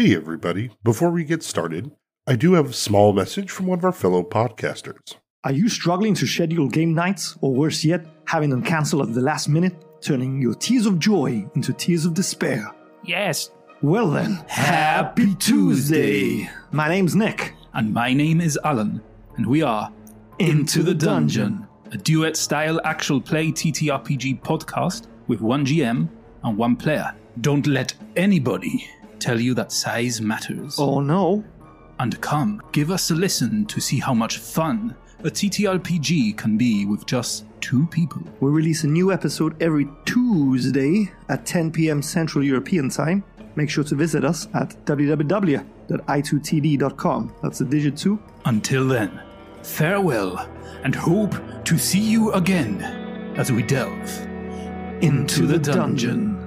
Hey, everybody. Before we get started, I do have a small message from one of our fellow podcasters. Are you struggling to schedule game nights, or worse yet, having them cancel at the last minute, turning your tears of joy into tears of despair? Yes, Well then, happy Tuesday! My name's Nick. and my name is Alan, and we are Into the Dungeon. a duet style actual play TTRPG podcast with one GM and one player. Don't let anybody tell you that size matters. Oh no. And come, give us a listen to see how much fun a TTRPG can be with just two people. We release a new episode every Tuesday at 10 p.m. Central European Time. Make sure to visit us at www.i2td.com. That's the digit 2. Until then, farewell, and hope to see you again as we delve into the dungeon.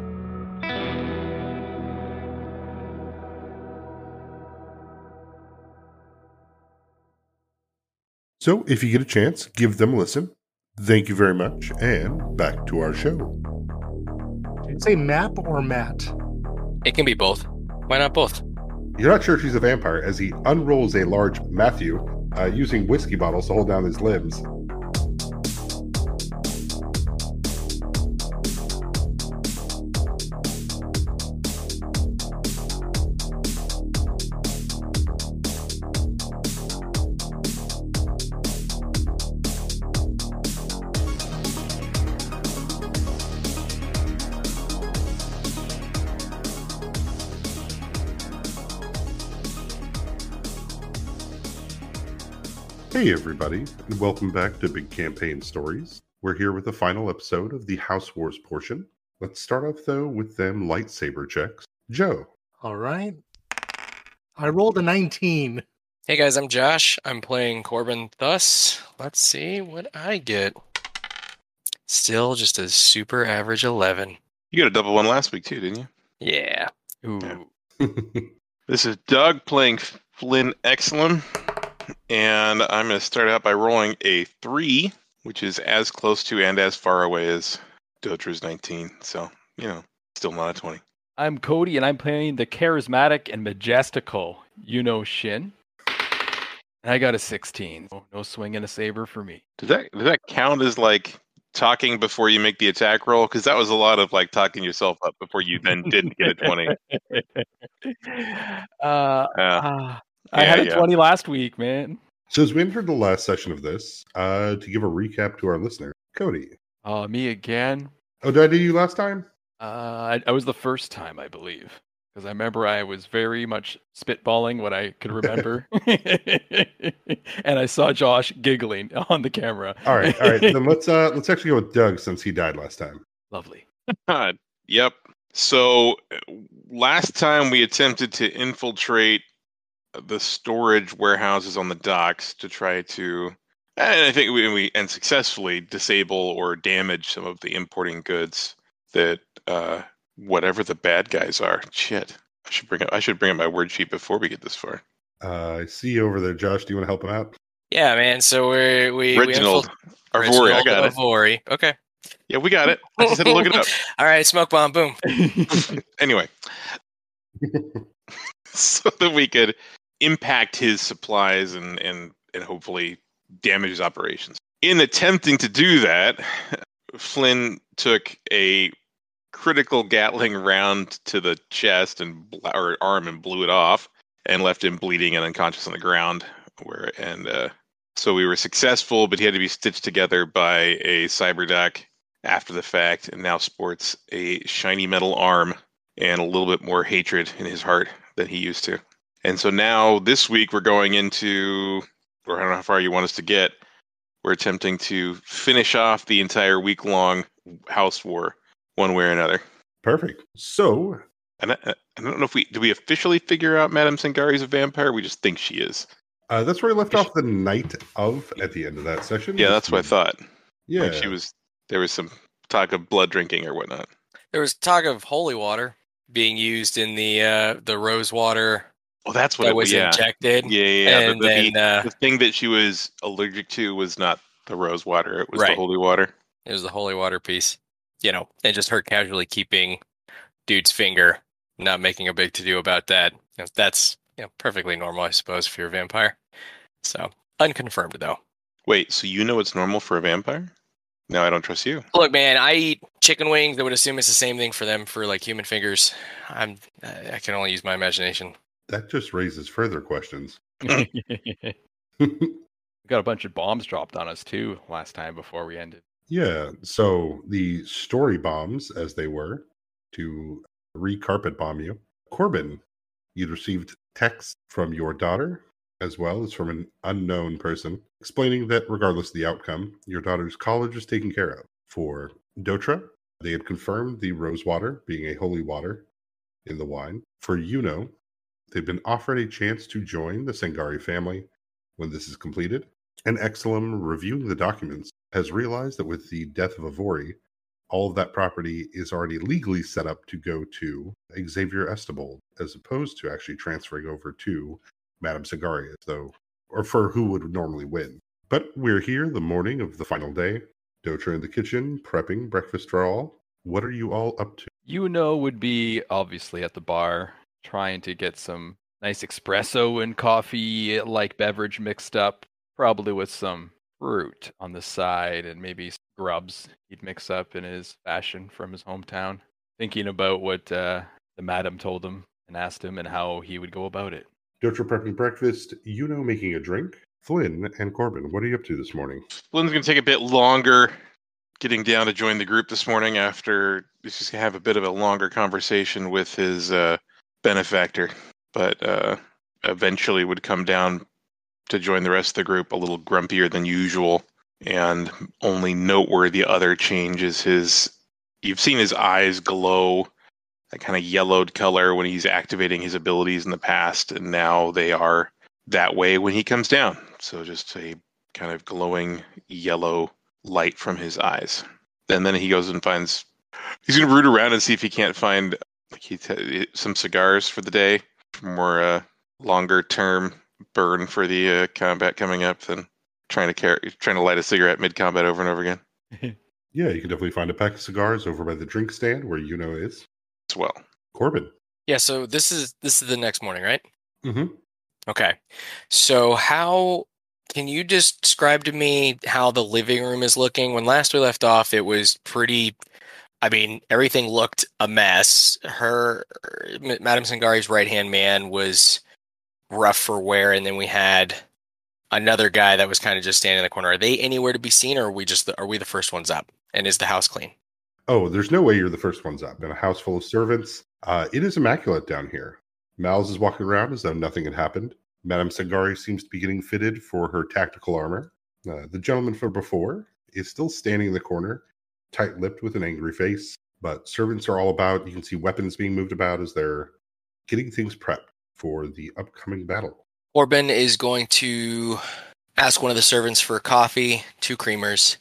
So, if you get a chance, give them a listen. Thank you very much, and back to our show. Did you say map or Matt? It can be both. Why not both? You're not sure if she's a vampire as he unrolls a large Matthew uh, using whiskey bottles to hold down his limbs. Hey, everybody, and welcome back to Big Campaign Stories. We're here with the final episode of the House Wars portion. Let's start off, though, with them lightsaber checks. Joe, All right. I rolled a 19. Hey guys, I'm Josh. I'm playing Corbin Thus. Let's see what I get. Still just a super average 11. You got a double one last week too, didn't you? Yeah. Ooh. Yeah. This is Doug playing Flynn Exelon, and I'm going to start out by rolling a three, which is as close to and as far away as Dotra's 19. So you know, still not a 20. I'm Cody, and I'm playing the charismatic and majestical Yuno Shin. And I got a 16. So no swing and a saber for me. Does that does that count as like talking before you make the attack roll? Because that was a lot of like talking yourself up before you then didn't get a 20. uh, Yeah. Ah, I Yeah, had a yeah. 20 last week, man. so as we entered the last session of this, uh, to give a recap to our listener, Cody. Uh, me again. Oh, did I do you last time? Uh, I, I was the first time, I believe. Because I remember I was very much spitballing what I could remember. and I saw Josh giggling on the camera. All right, all right. then let's uh let's actually go with Doug since he died last time. Lovely. God, yep. So uh, last time we attempted to infiltrate the storage warehouses on the docks to try to, and I think we, we and successfully disable or damage some of the importing goods that uh, whatever the bad guys are. Shit, I should bring up I should bring up my word sheet before we get this far. Uh, I see you over there, Josh. Do you want to help him out? Yeah, man. So we're we Reginald, we Arvori, I got it. Okay. Yeah, we got it. I just had to look it up. All right, smoke bomb. Boom. anyway, so that we could impact his supplies and and and hopefully damage his operations. In attempting to do that, Flynn took a critical Gatling round to the chest and or arm and blew it off, and left him bleeding and unconscious on the ground. Where and uh, so we were successful, but he had to be stitched together by a cyberduck after the fact, and now sports a shiny metal arm and a little bit more hatred in his heart than he used to. And so now this week we're going into, or I don't know how far you want us to get. We're attempting to finish off the entire week long house war, one way or another. Perfect. So And I, I don't know if we do we officially figure out Madame Sangari's a vampire. We just think she is. uh, that's where we left off the night of at the end of that session. Yeah, that's what I thought. Yeah, Like she was. There was some talk of blood drinking or whatnot. There was talk of holy water being used in the uh the rose water Oh, that's what that it was Yeah, injected. yeah, yeah. yeah. and the, then uh, the thing that she was allergic to was not the rose water; it was the holy water. it was the holy water piece. You know, and just her casually keeping dude's finger not making a big to do about that. That's you know, perfectly normal, I suppose, if you're a vampire. So unconfirmed though. Wait, so you know it's normal for a vampire? No, I don't trust you. Look, man, I eat chicken wings. I would assume it's the same thing for them for like human fingers. I'm I can only use my imagination. That just raises further questions. we got a bunch of bombs dropped on us too last time before we ended. Yeah. So the story bombs, as they were, to re carpet bomb you. Corbin, you'd received text from your daughter as well as from an unknown person explaining that regardless of the outcome, your daughter's college is taken care of. For Dotra, they had confirmed the rose water being a holy water in the wine. For Yuno, they've been offered a chance to join the Sangari family when this is completed. And Exelum, reviewing the documents, has realized that with the death of Avori, all of that property is already legally set up to go to Xavier Estebold, as opposed to actually transferring over to Madame Sangari, as though, or for who would normally win. But we're here the morning of the final day. Dotra in the kitchen, prepping breakfast for all. What are you all up to? You know, would be obviously at the bar trying to get some nice espresso and coffee like beverage mixed up, probably with some fruit on the side and maybe some grubs he'd mix up in his fashion from his hometown. Thinking about what uh, the madam told him and asked him and how he would go about it. Dotra prepping breakfast, Yuno making a drink. Flynn and Corbin, what are you up to this morning? Flynn's going to take a bit longer getting down to join the group this morning after he's just going to have a bit of a longer conversation with his uh, benefactor, but uh, eventually would come down to join the rest of the group a little grumpier than usual. And only noteworthy other change is his you've seen his eyes glow that kind of yellowed color when he's activating his abilities in the past, and now they are that way when he comes down. So just a kind of glowing yellow light from his eyes. And then he goes and finds. He's gonna root around and see if he can't find like he t- some cigars for the day, for more uh, longer term burn for the uh, combat coming up than trying to carry trying to light a cigarette mid combat over and over again Yeah, you can definitely find a pack of cigars over by the drink stand where Yuno is. as well. Corbin. Yeah, so this is this is the next morning, right? Mm-hmm. Okay. So how can you just describe to me how the living room is looking? When last we left off, it was pretty I mean, everything looked a mess. Her Madame Sangari's right-hand man was rough for wear and then we had another guy that was kind of just standing in the corner. Are they anywhere to be seen or are we just the, are we the first ones up? And is the house clean? Oh, there's no way you're the first ones up. In a house full of servants, uh, it is immaculate down here. Miles is walking around as though nothing had happened. Madame Sangari seems to be getting fitted for her tactical armor. Uh, the gentleman from before is still standing in the corner, tight lipped with an angry face. But servants are all about. You can see weapons being moved about as they're getting things prepped for the upcoming battle. Corbin is going to ask one of the servants for coffee, two creamers,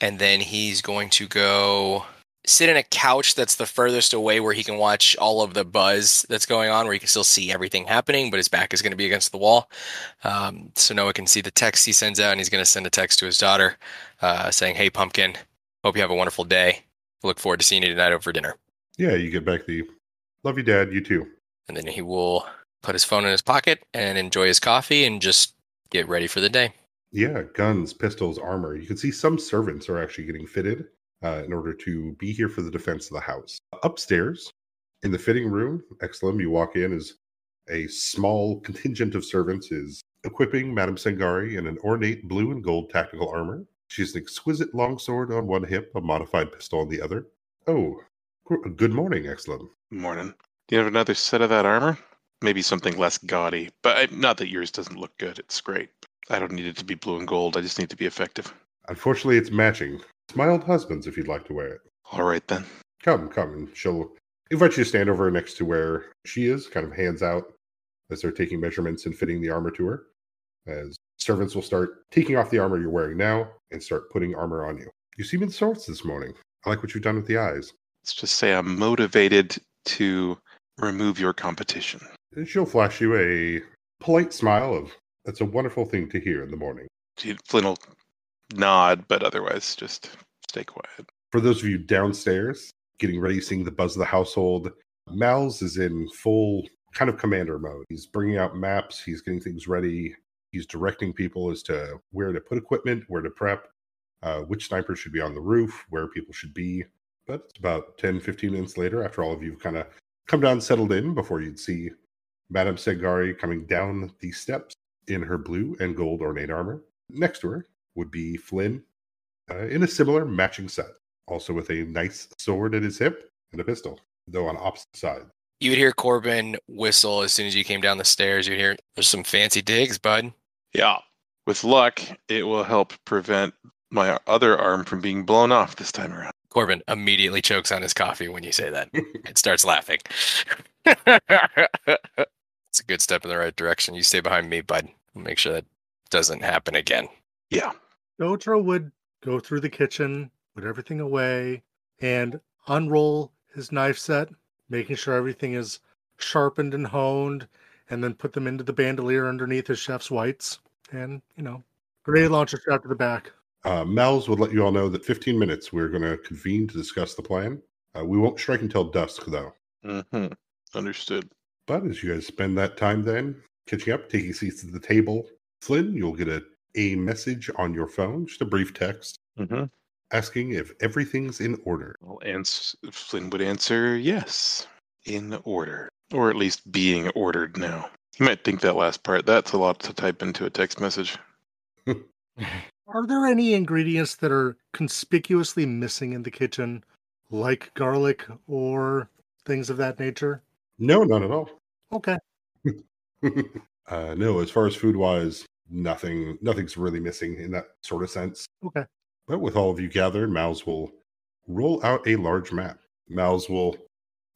and then he's going to go sit in a couch that's the furthest away where he can watch all of the buzz that's going on, where he can still see everything happening, but his back is going to be against the wall. Um, so Noah can see the text he sends out, and he's going to send a text to his daughter uh, saying, Hey, pumpkin, hope you have a wonderful day. Look forward to seeing you tonight over dinner. Yeah, you get back the love you, Dad. You too. And then he will put his phone in his pocket and enjoy his coffee and just get ready for the day. Yeah, guns, pistols, armor. You can see some servants are actually getting fitted uh, in order to be here for the defense of the house. Upstairs, in the fitting room, Exlem, you walk in as a small contingent of servants is equipping Madame Sangari in an ornate blue and gold tactical armor. She's an exquisite longsword on one hip, a modified pistol on the other. Oh, good morning, Exlem. Morning. Do you have another set of that armor? Maybe something less gaudy, but I, not that yours doesn't look good. It's great. I don't need it to be blue and gold. I just need to be effective. Unfortunately, it's matching. It's my old husband's if you'd like to wear it. All right then. Come, come, and she'll invite you to stand over next to where she is, kind of hands out as they're taking measurements and fitting the armor to her. As servants will start taking off the armor you're wearing now and start putting armor on you. You seem in sorts this morning. I like what you've done with the eyes. Let's just say I'm motivated to remove your competition. And she'll flash you a polite smile of, that's a wonderful thing to hear in the morning. Flynn will nod, but otherwise just stay quiet. For those of you downstairs, getting ready, seeing the buzz of the household, Mal's is in full kind of commander mode. He's bringing out maps, he's getting things ready, he's directing people as to where to put equipment, where to prep, uh, which snipers should be on the roof, where people should be. But it's about 10, 15 minutes later, after all of you've kind of come down, settled in, before you'd see Madame Sangari coming down the steps in her blue and gold ornate armor. Next to her would be Flynn uh, in a similar matching set, also with a nice sword at his hip and a pistol, though on opposite sides. You would hear Corbin whistle as soon as you came down the stairs. You'd hear, "There's some fancy digs, bud." Yeah. With luck, it will help prevent my other arm from being blown off this time around. Corbin immediately chokes on his coffee when you say that and starts laughing. it's a good step in the right direction. You stay behind me, bud. Make sure that doesn't happen again. Yeah. Dotra would go through the kitchen, put everything away, and unroll his knife set, making sure everything is sharpened and honed, and then put them into the bandolier underneath his chef's whites. And, you know, grenade launcher strapped to the back. Uh, Mel's would let you all know that 15 minutes we're going to convene to discuss the plan. Uh, we won't strike until dusk, though. hmm Understood. But as you guys spend that time then catching up, taking seats at the table, Flynn, you'll get a, a message on your phone, just a brief text, Mm-hmm. asking if everything's in order. Well, ans- Flynn would answer yes, in order, or at least being ordered now. You might think that last part. That's a lot to type into a text message. Are there any ingredients that are conspicuously missing in the kitchen, like garlic or things of that nature? No, not at all. Okay. uh, no, as far as food wise, nothing, nothing's really missing in that sort of sense. Okay. But with all of you gathered, Mouse will roll out a large map. Mouse will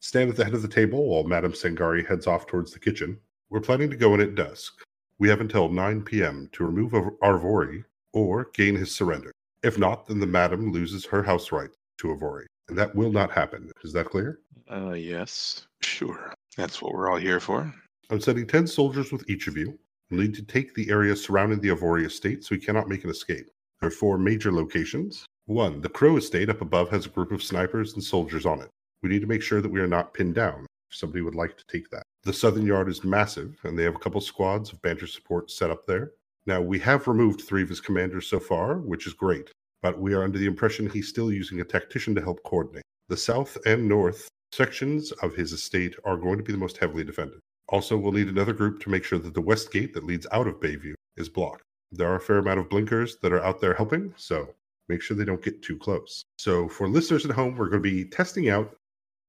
stand at the head of the table while Madame Sangari heads off towards the kitchen. We're planning to go in at dusk. We have until 9 p.m. to remove Ar- Arvori or gain his surrender. If not, then the Madam loses her house right to Avori. And that will not happen. Is that clear? Uh, yes, sure. That's what we're all here for. I'm sending 10 soldiers with each of you. You'll need to take the area surrounding the Avori estate so we cannot make an escape. There are four major locations. One, the Crow estate up above has a group of snipers and soldiers on it. We need to make sure that we are not pinned down if somebody would like to take that. The southern yard is massive, and they have a couple squads of banter support set up there. Now, we have removed three of his commanders so far, which is great, but we are under the impression he's still using a tactician to help coordinate. The south and north sections of his estate are going to be the most heavily defended. Also, we'll need another group to make sure that the west gate that leads out of Bayview is blocked. There are a fair amount of blinkers that are out there helping, so make sure they don't get too close. So, for listeners at home, we're going to be testing out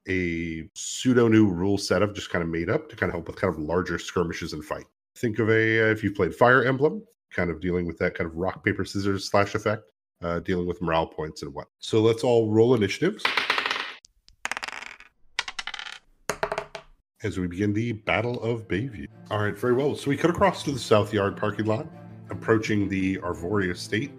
a pseudo new rule set I've just kind of made up to kind of help with kind of larger skirmishes and fight. Think of a, if you've played Fire Emblem, kind of dealing with that kind of rock, paper, scissors slash effect, uh, dealing with morale points and what. So, let's all roll initiatives. as we begin the Battle of Bayview. All right, very well. So we cut across to the South Yard parking lot, approaching the Arvoria estate.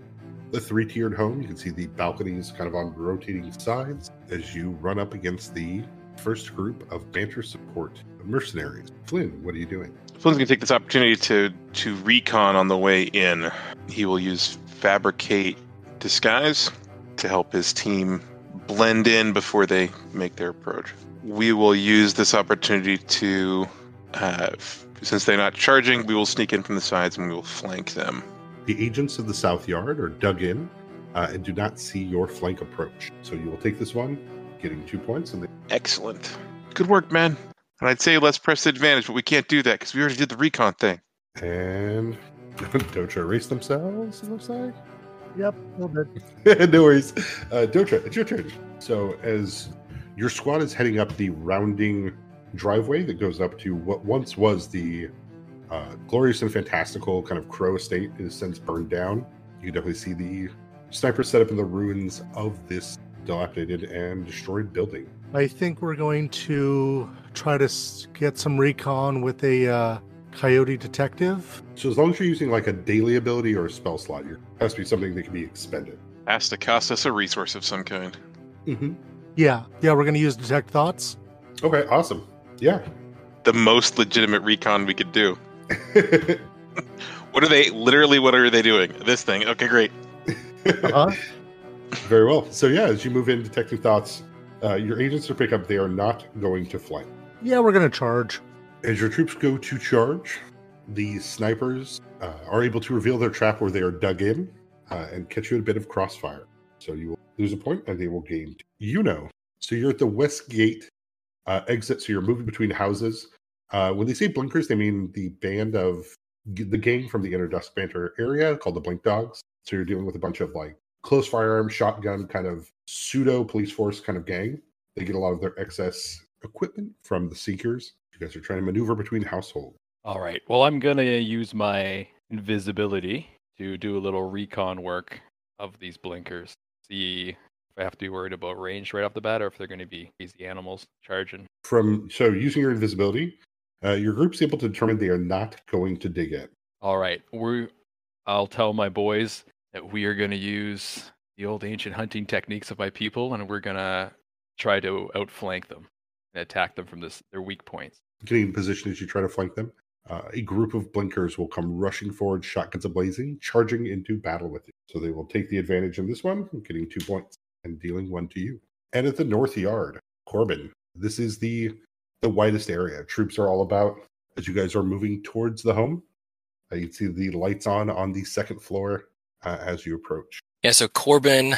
The three tiered home, you can see the balconies kind of on rotating sides as you run up against the first group of banter support mercenaries. Flynn, what are you doing? Flynn's gonna take this opportunity to to recon on the way in. He will use fabricate disguise to help his team blend in before they make their approach. We will use this opportunity to, uh, since they're not charging, we will sneak in from the sides and we will flank them. The agents of the South Yard are dug in uh, and do not see your flank approach. So you will take this one, getting two points, and they Excellent, good work, man. And I'd say let's press the advantage, but we can't do that because we already did the recon thing. and Dotra erase themselves, it looks like. Yep, a little bit. no worries. Uh, Dotra, it's your turn. So, as your squad is heading up the rounding driveway that goes up to what once was the uh, glorious and fantastical kind of crow estate, it has since burned down. You can definitely see the snipers set up in the ruins of this dilapidated and destroyed building. I think we're going to try to get some recon with a uh, coyote detective. So, as long as you're using like a daily ability or a spell slot, it has to be something that can be expended. Has to cost us a resource of some kind. Mm-hmm. Yeah, yeah, we're going to use detect thoughts. Okay, awesome. Yeah. The most legitimate recon we could do. What are they? Literally, what are they doing? This thing. Okay, great. Uh-huh. Very well. So yeah, as you move in detecting thoughts, uh, your agents are pick up. They are not going to flank. Yeah, we're gonna charge. As your troops go to charge, the snipers uh, are able to reveal their trap where they are dug in uh, and catch you in a bit of crossfire. So you will lose a point and they will gain. You know. So you're at the west gate uh, exit. So you're moving between houses. Uh, when they say blinkers, they mean the band of the gang from the Inner Dusk Banter area called the Blink Dogs. So you're dealing with a bunch of like close firearm, shotgun kind of pseudo police force kind of gang. They get a lot of their excess equipment from the Seekers. You guys are trying to maneuver between households. All right. Well, I'm gonna use my invisibility to do a little recon work of these blinkers. See if I have to be worried about range right off the bat, or if they're going to be easy animals charging. From so using your invisibility, uh, your group's able to determine they are not going to dig in. All right. We, I'll tell my boys that we are going to use the old ancient hunting techniques of my people, and we're going to try to outflank them and attack them from this their weak points. Getting in position as you try to flank them, uh, a group of blinkers will come rushing forward, shotguns ablazing, charging into battle with you. So they will take the advantage in this one, getting two points and dealing one to you. And at the north yard, Corbin, this is the the widest area. Troops are all about as you guys are moving towards the home. Uh, you see the lights on on the second floor uh, as you approach. Yeah, so Corbin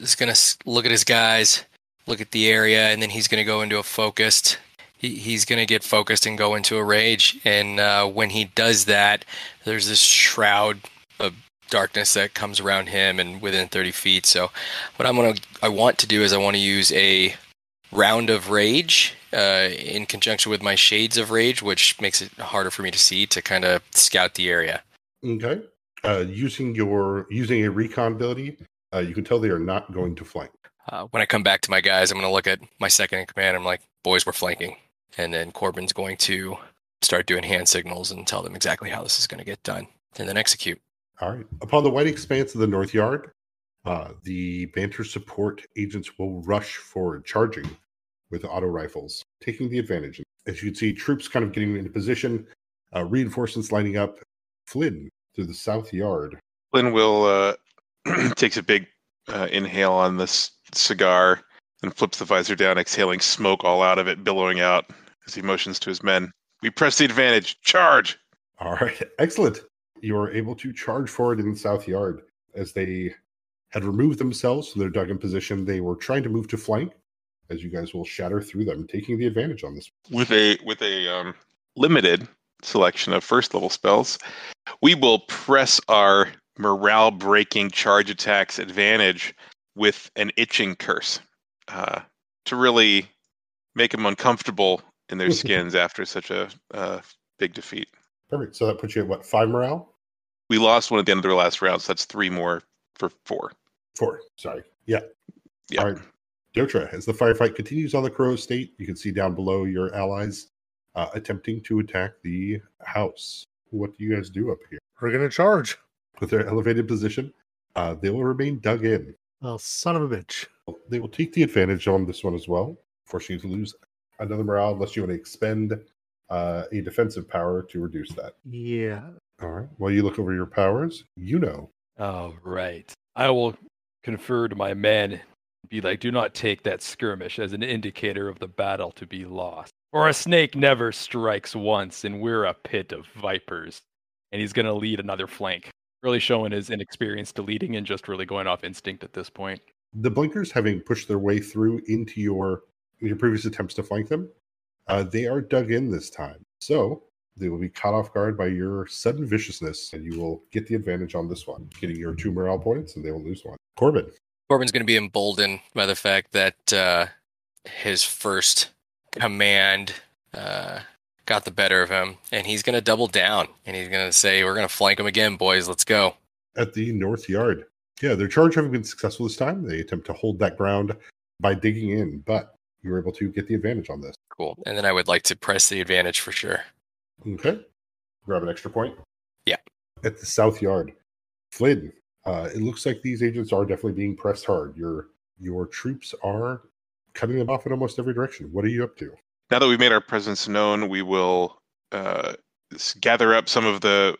is going to look at his guys, look at the area, and then he's going to go into a focused. He, he's going to get focused and go into a rage. And uh, when he does that, there's this shroud of darkness that comes around him and within 30 feet. So, what I'm going to, I want to do is I want to use a round of rage uh, in conjunction with my shades of rage, which makes it harder for me to see to kind of scout the area. Okay. Uh, using your using a recon ability, uh, you can tell they are not going to flank. Uh, when I come back to my guys, I'm going to look at my second in command. I'm like, boys, we're flanking. And then Corbin's going to start doing hand signals and tell them exactly how this is going to get done and then execute. All right. Upon the white expanse of the north yard, uh, the banter support agents will rush forward, charging with auto rifles, taking the advantage. As you can see, troops kind of getting into position, uh, reinforcements lining up. Flynn through the south yard. Flynn will uh, takes a big uh, inhale on this cigar and flips the visor down, exhaling smoke all out of it, billowing out as he motions to his men. We press the advantage. Charge! All right, excellent. You are able to charge forward in the south yard as they had removed themselves from their dug in position. They were trying to move to flank, as you guys will shatter through them, taking the advantage on this. With a with a um, limited selection of first level spells, we will press our morale breaking charge attacks advantage with an itching curse uh, to really make them uncomfortable in their skins after such a uh, big defeat. Perfect. So that puts you at what five morale? We lost one at the end of their last round, so that's three more for four. Four. Sorry. Yeah. Yeah. All right. Dotra, as the firefight continues on the Crow Estate, you can see down below your allies uh, attempting to attack the house. What do you guys do up here? We're gonna charge. With their elevated position, uh, they will remain dug in. Oh, son of a bitch. They will take the advantage on this one as well, forcing you to lose another morale unless you want to expend uh, a defensive power to reduce that. Yeah. All right. While you look over your powers, you know. Oh, right. I will confer to my men, be like, do not take that skirmish as an indicator of the battle to be lost. Or a snake never strikes once, and we're a pit of vipers. And he's going to lead another flank. Really showing his inexperience to leading and just really going off instinct at this point. The blinkers, having pushed their way through into your your previous attempts to flank them, uh, they are dug in this time. So they will be caught off guard by your sudden viciousness, and you will get the advantage on this one, getting your two morale points, and they will lose one. Corbin. Corbin's going to be emboldened by the fact that uh, his first command uh, got the better of him, and he's going to double down, and he's going to say, "We're going to flank him again, boys. Let's go." At the north yard, yeah, their charge having been successful this time, they attempt to hold that ground by digging in, but you were able to get the advantage on this. Cool. And then I would like to press the advantage for sure. Okay. Grab an extra point. Yeah. At the south yard, Flynn. Uh, it looks like these agents are definitely being pressed hard. Your your troops are cutting them off in almost every direction. What are you up to? Now that we've made our presence known, we will uh, gather up some of the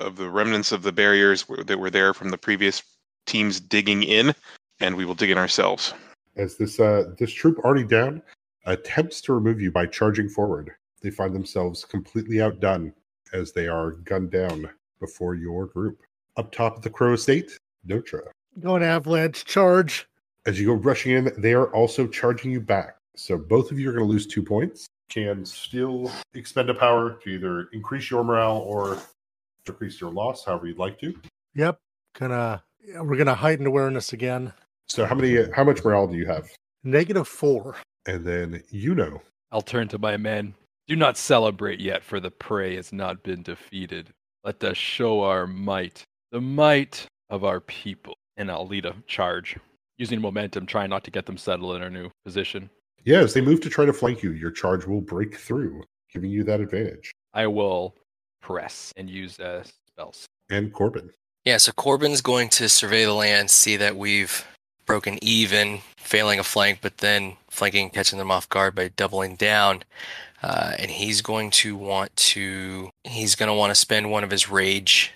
of the remnants of the barriers that were there from the previous teams digging in, and we will dig in ourselves. As this uh, this troop already down, attempts to remove you by charging forward. They find themselves completely outdone as they are gunned down before your group. Up top of the Crow Estate, Dotra. Going avalanche charge. As you go rushing in, they are also charging you back. So both of you are going to lose two points. Can still expend a power to either increase your morale or decrease your loss, however you'd like to. Yep. Gonna we're gonna heighten awareness again. So how many? How much morale do you have? Negative four. And then you know. I'll turn to my men. Do not celebrate yet, for the prey has not been defeated. Let us show our might, the might of our people. And I'll lead a charge, using momentum, trying not to get them settled in our new position. Yeah, as they move to try to flank you, your charge will break through, giving you that advantage. I will press and use uh, spells. And Corbin. Yeah, so Corbin's going to survey the land, see that we've broken even, failing a flank, but then flanking, and catching them off guard by doubling down. Uh, and he's going to want to he's going to want to spend one of his rage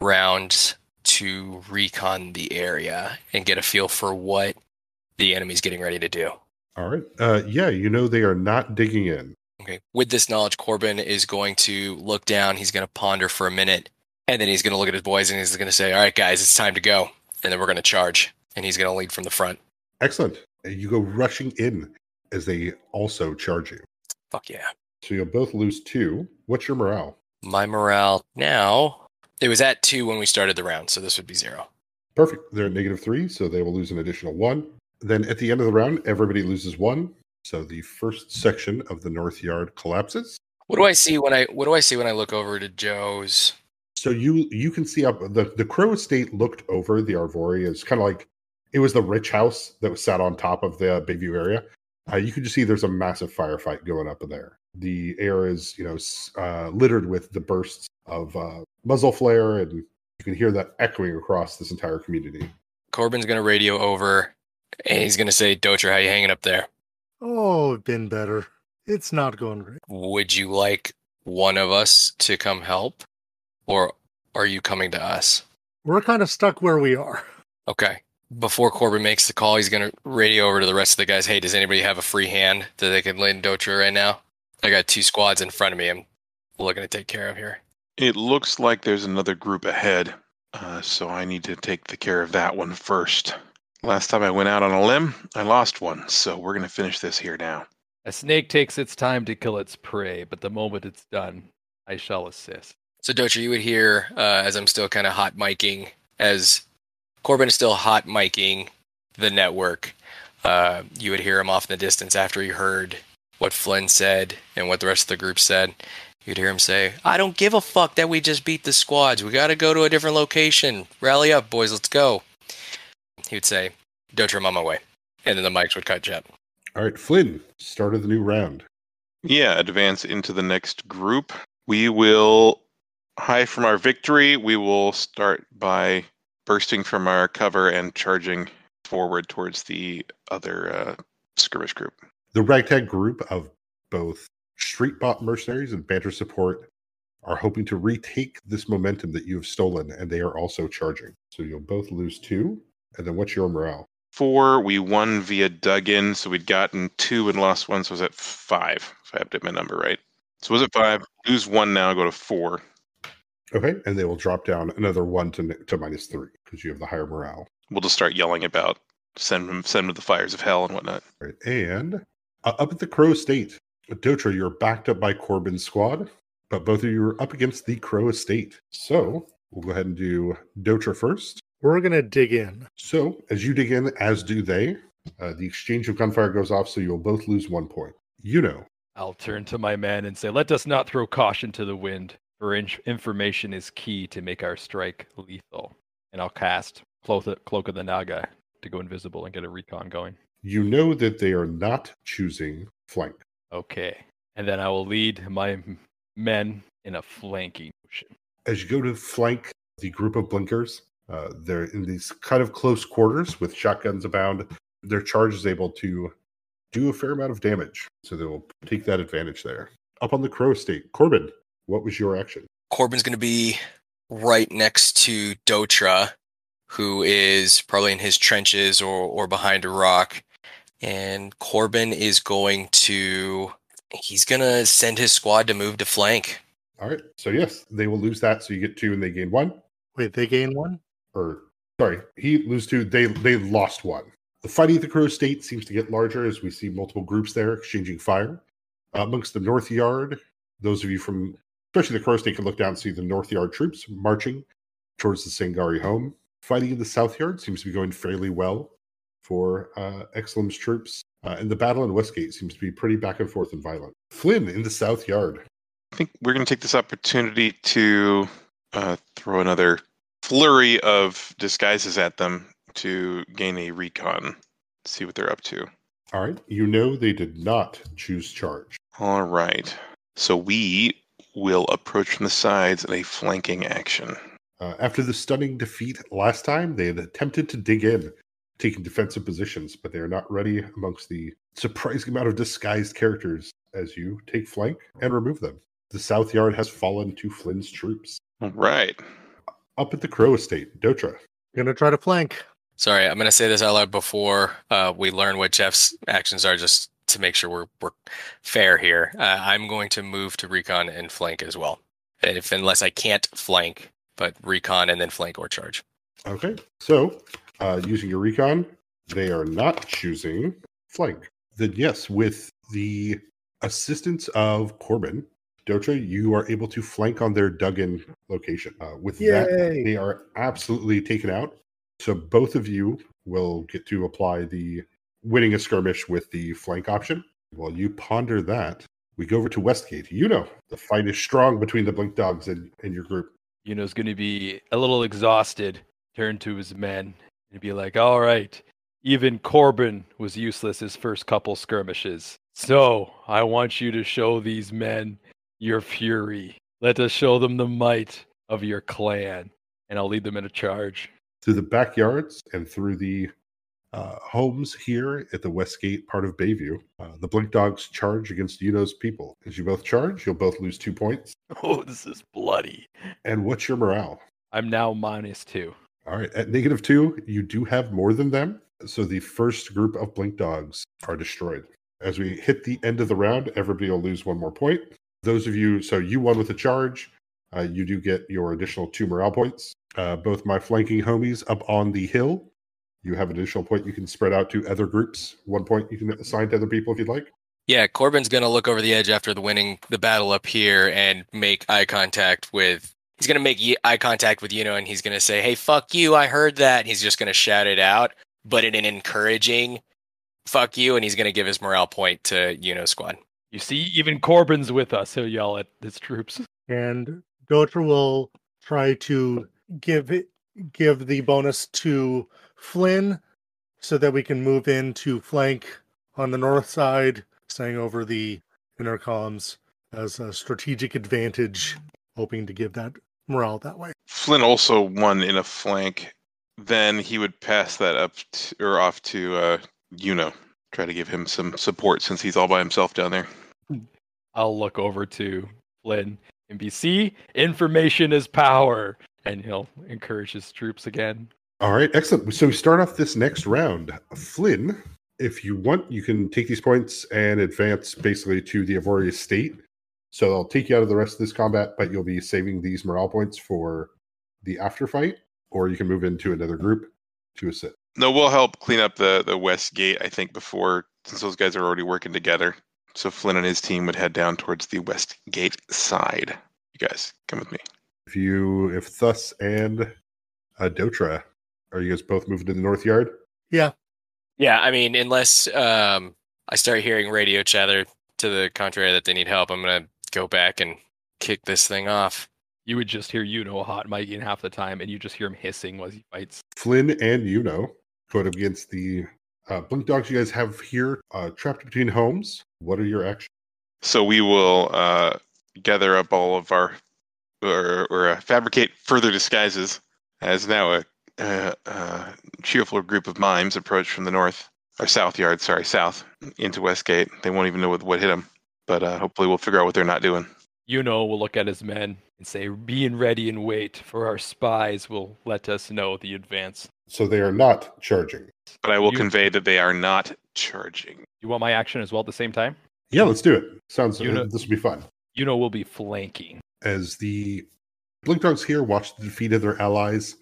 rounds to recon the area and get a feel for what the enemy's getting ready to do. All right. Uh, yeah, you know they are not digging in. Okay. With this knowledge, Corbin is going to look down. He's going to ponder for a minute, and then he's going to look at his boys and he's going to say, "All right, guys, it's time to go." And then we're going to charge, and he's going to lead from the front. Excellent. You go rushing in as they also charge you. Fuck yeah! So you'll both lose two. What's your morale? My morale now. It was at two when we started the round, so this would be zero. Perfect. They're at negative three, so they will lose an additional one. Then at the end of the round, everybody loses one. So the first section of the north yard collapses. What do I see when I What do I see when I look over to Joe's? So you you can see up the the Crow Estate looked over the Arvory as kind of like it was the rich house that was sat on top of the Bayview area. Uh, you can just see there's a massive firefight going up in there. The air is you know uh, littered with the bursts of uh, muzzle flare, and you can hear that echoing across this entire community. Corbin's going to radio over, and he's going to say, "Docher, how you hanging up there? Oh, been better. It's not going great. Would you like one of us to come help, or are you coming to us?" We're kind of stuck where we are. Okay. Before Corbin makes the call, he's going to radio over to the rest of the guys. Hey, does anybody have a free hand that they can lend Docher right now? I got two squads in front of me. I'm looking to take care of here. It looks like there's another group ahead, uh, so I need to take the care of that one first. Last time I went out on a limb, I lost one, so we're going to finish this here now. A snake takes its time to kill its prey, but the moment it's done, I shall assist. So, Docher, you would hear uh, as I'm still kind of hot miking, as Corbin is still hot miking the network. Uh, you would hear him off in the distance after he heard what Flynn said and what the rest of the group said. You'd hear him say, I don't give a fuck that we just beat the squads. We got to go to a different location. Rally up, boys. Let's go. He would say, Docher, I'm on my way. And then the mics would cut jet. All right, Flynn, start of the new round. Yeah, advance into the next group. We will high from our victory. We will start by bursting from our cover and charging forward towards the other uh, skirmish group. The ragtag group of both street bot mercenaries and banter support are hoping to retake this momentum that you have stolen, and they are also charging. So you'll both lose two. And then what's your morale? Four, we won via dug-in, so we'd gotten two and lost one, so was at five, if I have to get my number right. So was it five? Lose one now, go to four. Okay, and they will drop down another one to to minus three because you have the higher morale. We'll just start yelling about send them, send them to the fires of hell and whatnot. Right, and uh, up at the Crow Estate, Dotra, you're backed up by Corbin's squad, but both of you are up against the Crow Estate. So we'll go ahead and do Dotra first. We're gonna dig in. So as you dig in, as do they, uh, the exchange of gunfire goes off, so you'll both lose one point. You know, I'll turn to my men and say, Let us not throw caution to the wind, for in- information is key to make our strike lethal. And I'll cast Cloak of, Cloak of the Naga to go invisible and get a recon going. you know that they are not choosing flank. Okay. And then I will lead my men in a flanking motion. As you go to flank the group of blinkers, uh, they're in these kind of close quarters with shotguns abound. Their charge is able to do a fair amount of damage, so they will take that advantage there. Up on the Crow Estate, Corbin, what was your action? Corbin's going to be right next to Dotra, who is probably in his trenches or, or behind a rock. And Corbin is going to he's gonna send his squad to move to flank. All right. So yes, they will lose that. So you get two, and they gain one. Wait, they gain one? Or sorry, he lose two. They they lost one. The fighting at the Crow Estate seems to get larger as we see multiple groups there exchanging fire. Uh, amongst the North Yard, those of you from especially the Crow Estate can look down and see the North Yard troops marching towards the Sangari home. Fighting in the South Yard seems to be going fairly well for uh, Exelim's troops. Uh, and the battle in Westgate seems to be pretty back and forth and violent. Flynn in the South Yard. I think we're going to take this opportunity to uh, throw another flurry of disguises at them to gain a recon, see what they're up to. All right. You know they did not choose charge. All right. So we will approach from the sides in a flanking action. Uh, after the stunning defeat last time, they had attempted to dig in, taking defensive positions, but they are not ready amongst the surprising amount of disguised characters as you take flank and remove them. The South Yard has fallen to Flynn's troops. All right. Up at the Crow Estate, Dotra. Gonna try to flank. Sorry, I'm gonna say this out loud before uh, we learn what Jeff's actions are, just to make sure we're we're fair here. Uh, I'm going to move to recon and flank as well, if unless I can't flank, but recon and then flank or charge. Okay. So, uh, using your recon, they are not choosing flank. Then, yes, with the assistance of Corbin, Dotra, you are able to flank on their dug-in location. Uh, with that, they are absolutely taken out. So both of you will get to apply the winning a skirmish with the flank option. While you ponder that, we go over to Westgate. You know, the fight is strong between the Blink Dogs and, and your group. Yuno's going to be a little exhausted, turn to his men, and be like, all right, even Corbin was useless his first couple skirmishes. So I want you to show these men your fury. Let us show them the might of your clan, and I'll lead them in a charge. through the backyards and through the uh, homes here at the Westgate part of Bayview. Uh, the Blink Dogs charge against Yuno's people. As you both charge, you'll both lose two points. Oh, this is bloody. And what's your morale? I'm now minus two. All right, at negative two, you do have more than them. So the first group of Blink Dogs are destroyed. As we hit the end of the round, everybody will lose one more point. Those of you, so you won with a charge. Uh, you do get your additional two morale points. Uh, both my flanking homies up on the hill, you have an additional point you can spread out to other groups. One point you can assign to other people if you'd like. Yeah, Corbin's gonna look over the edge after the winning the battle up here and make eye contact with. He's gonna make eye contact with Yuno and he's gonna say, "Hey, fuck you! I heard that." And he's just gonna shout it out, but in an encouraging "fuck you," and he's gonna give his morale point to Yuno squad. You see, even Corbin's with us. He'll yell at his troops. And Dotra will try to give it give the bonus to Flynn so that we can move in to flank on the north side, staying over the inner columns as a strategic advantage, hoping to give that morale that way. Flynn also won in a flank. Then he would pass that up to, or off to uh, Yuno. Try to give him some support since he's all by himself down there. I'll look over to Flynn and be, see, information is power. And he'll encourage his troops again. All right, excellent. So we start off this next round. Flynn, if you want, you can take these points and advance basically to the Avoria state. So they'll take you out of the rest of this combat, but you'll be saving these morale points for the after fight, or you can move into another group to assist. No, we'll help clean up the the west gate. I think before since those guys are already working together. So Flynn and his team would head down towards the west gate side. You guys come with me. If you, if Thus and uh, Dotra, are you guys both moving to the North Yard? Yeah, Yeah, I mean, unless um, I start hearing radio chatter to the contrary that they need help, I'm gonna go back and kick this thing off. You would just hear Yuno hot mic in half the time, and you just hear him hissing while he fights. Flynn and Yuno going up against the uh, Blink Dogs you guys have here, uh, trapped between homes. What are your actions? So we will uh, gather up all of our, or, or uh, fabricate further disguises as now a, a, a cheerful group of mimes approach from the north, or south yard, sorry, south, into Westgate. They won't even know what, what hit them, but uh, hopefully we'll figure out what they're not doing. Yuno will look at his men and say, Being ready and wait, for our spies will let us know the advance. So they are not charging. But I will You- convey that they are not charging. You want my action as well at the same time? Yeah, let's do it. Sounds You know- this will be fun. You know we'll be flanking. As the Blink Dogs here watched the defeat of their allies,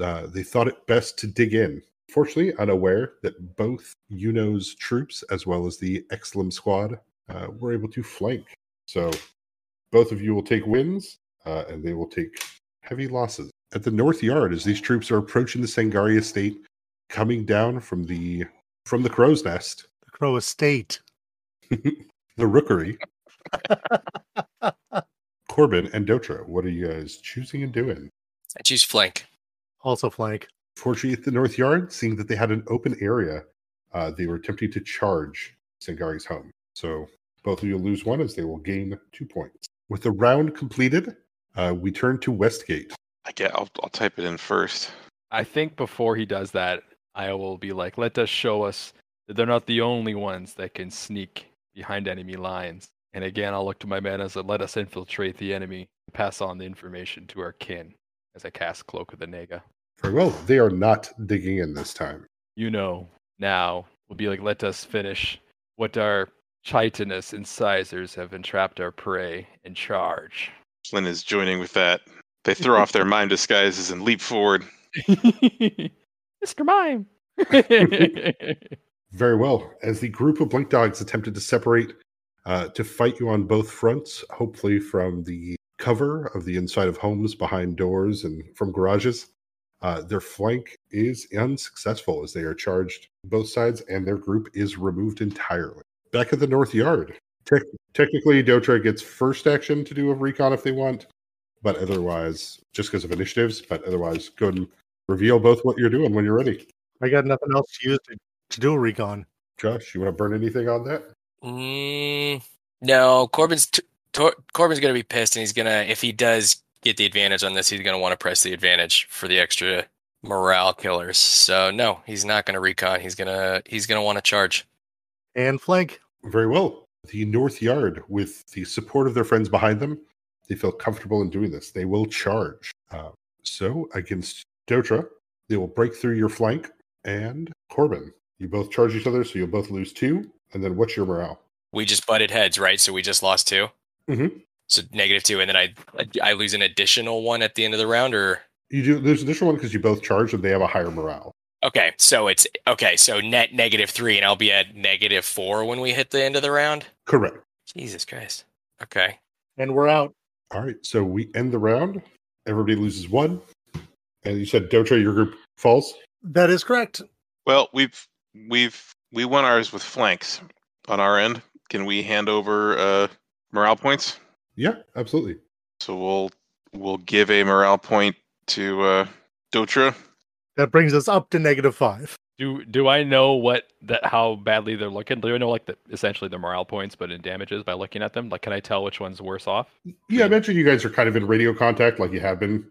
uh, they thought it best to dig in. Fortunately, unaware that both Yuno's troops as well as the Exlum squad uh, were able to flank. So both of you will take wins, uh, and they will take heavy losses. At the North Yard, as these troops are approaching the Sangari estate, coming down from the from the crow's nest, The Crow Estate. the rookery, Corbin and Dotra. What are you guys choosing and doing? I choose flank. Also flank. Fortunately, at the North Yard, seeing that they had an open area, uh, they were attempting to charge Sangari's home. So both of you lose one as they will gain two points. With the round completed, uh, we turn to Westgate. I get. I'll, I'll type it in first. I think before he does that, I will be like, let us show us that they're not the only ones that can sneak behind enemy lines. And again, I'll look to my men as a let us infiltrate the enemy, pass on the information to our kin as I cast Cloak of the Naga. Very well. They are not digging in this time. You know, now will be like, let us finish what our chitinous incisors have entrapped our prey and charge. Flynn is joining with that. They throw off their mime disguises and leap forward. Mr. Mime! Very well. As the group of Blink Dogs attempted to separate uh, to fight you on both fronts, hopefully from the cover of the inside of homes behind doors and from garages, uh, their flank is unsuccessful as they are charged both sides and their group is removed entirely. Back at the North Yard, tec- technically Dotra gets first action to do a recon if they want, but otherwise, just because of initiatives, but otherwise, go and reveal both what you're doing when you're ready. I got nothing else to use to, to do a recon. Josh, you want to burn anything on that? Mm, no, Corbin's t- Tor- Corbin's gonna be pissed, and he's gonna if he does get the advantage on this, he's gonna want to press the advantage for the extra morale killers. So no, he's not gonna recon. He's gonna he's gonna want to charge. And flank. Very well. The North Yard, with the support of their friends behind them, they feel comfortable in doing this. They will charge. Uh, so against Dotra, they will break through your flank. And Corbin, you both charge each other, so you'll both lose two. And then what's your morale? We just butted heads, right? So we just lost 2 Mhm. So negative two, and then I I lose an additional one at the end of the round, or You do. There's an additional one because you both charge, and they have a higher morale. Okay. So it's okay. So net negative three, and I'll be at negative four when we hit the end of the round. Correct. Jesus Christ. Okay. And we're out. All right. So we end the round. Everybody loses one. And you said Dotra, your group falls. That is correct. Well, we've we've we won ours with flanks on our end. Can we hand over uh, morale points? Yeah, absolutely. So we'll we'll give a morale point to uh, Dotra. That brings us up to negative five. Do do I know what that how badly they're looking? Do I know like the essentially the morale points, but in damages by looking at them? Like, can I tell which one's worse off? Yeah, I mentioned you guys are kind of in radio contact, like you have been.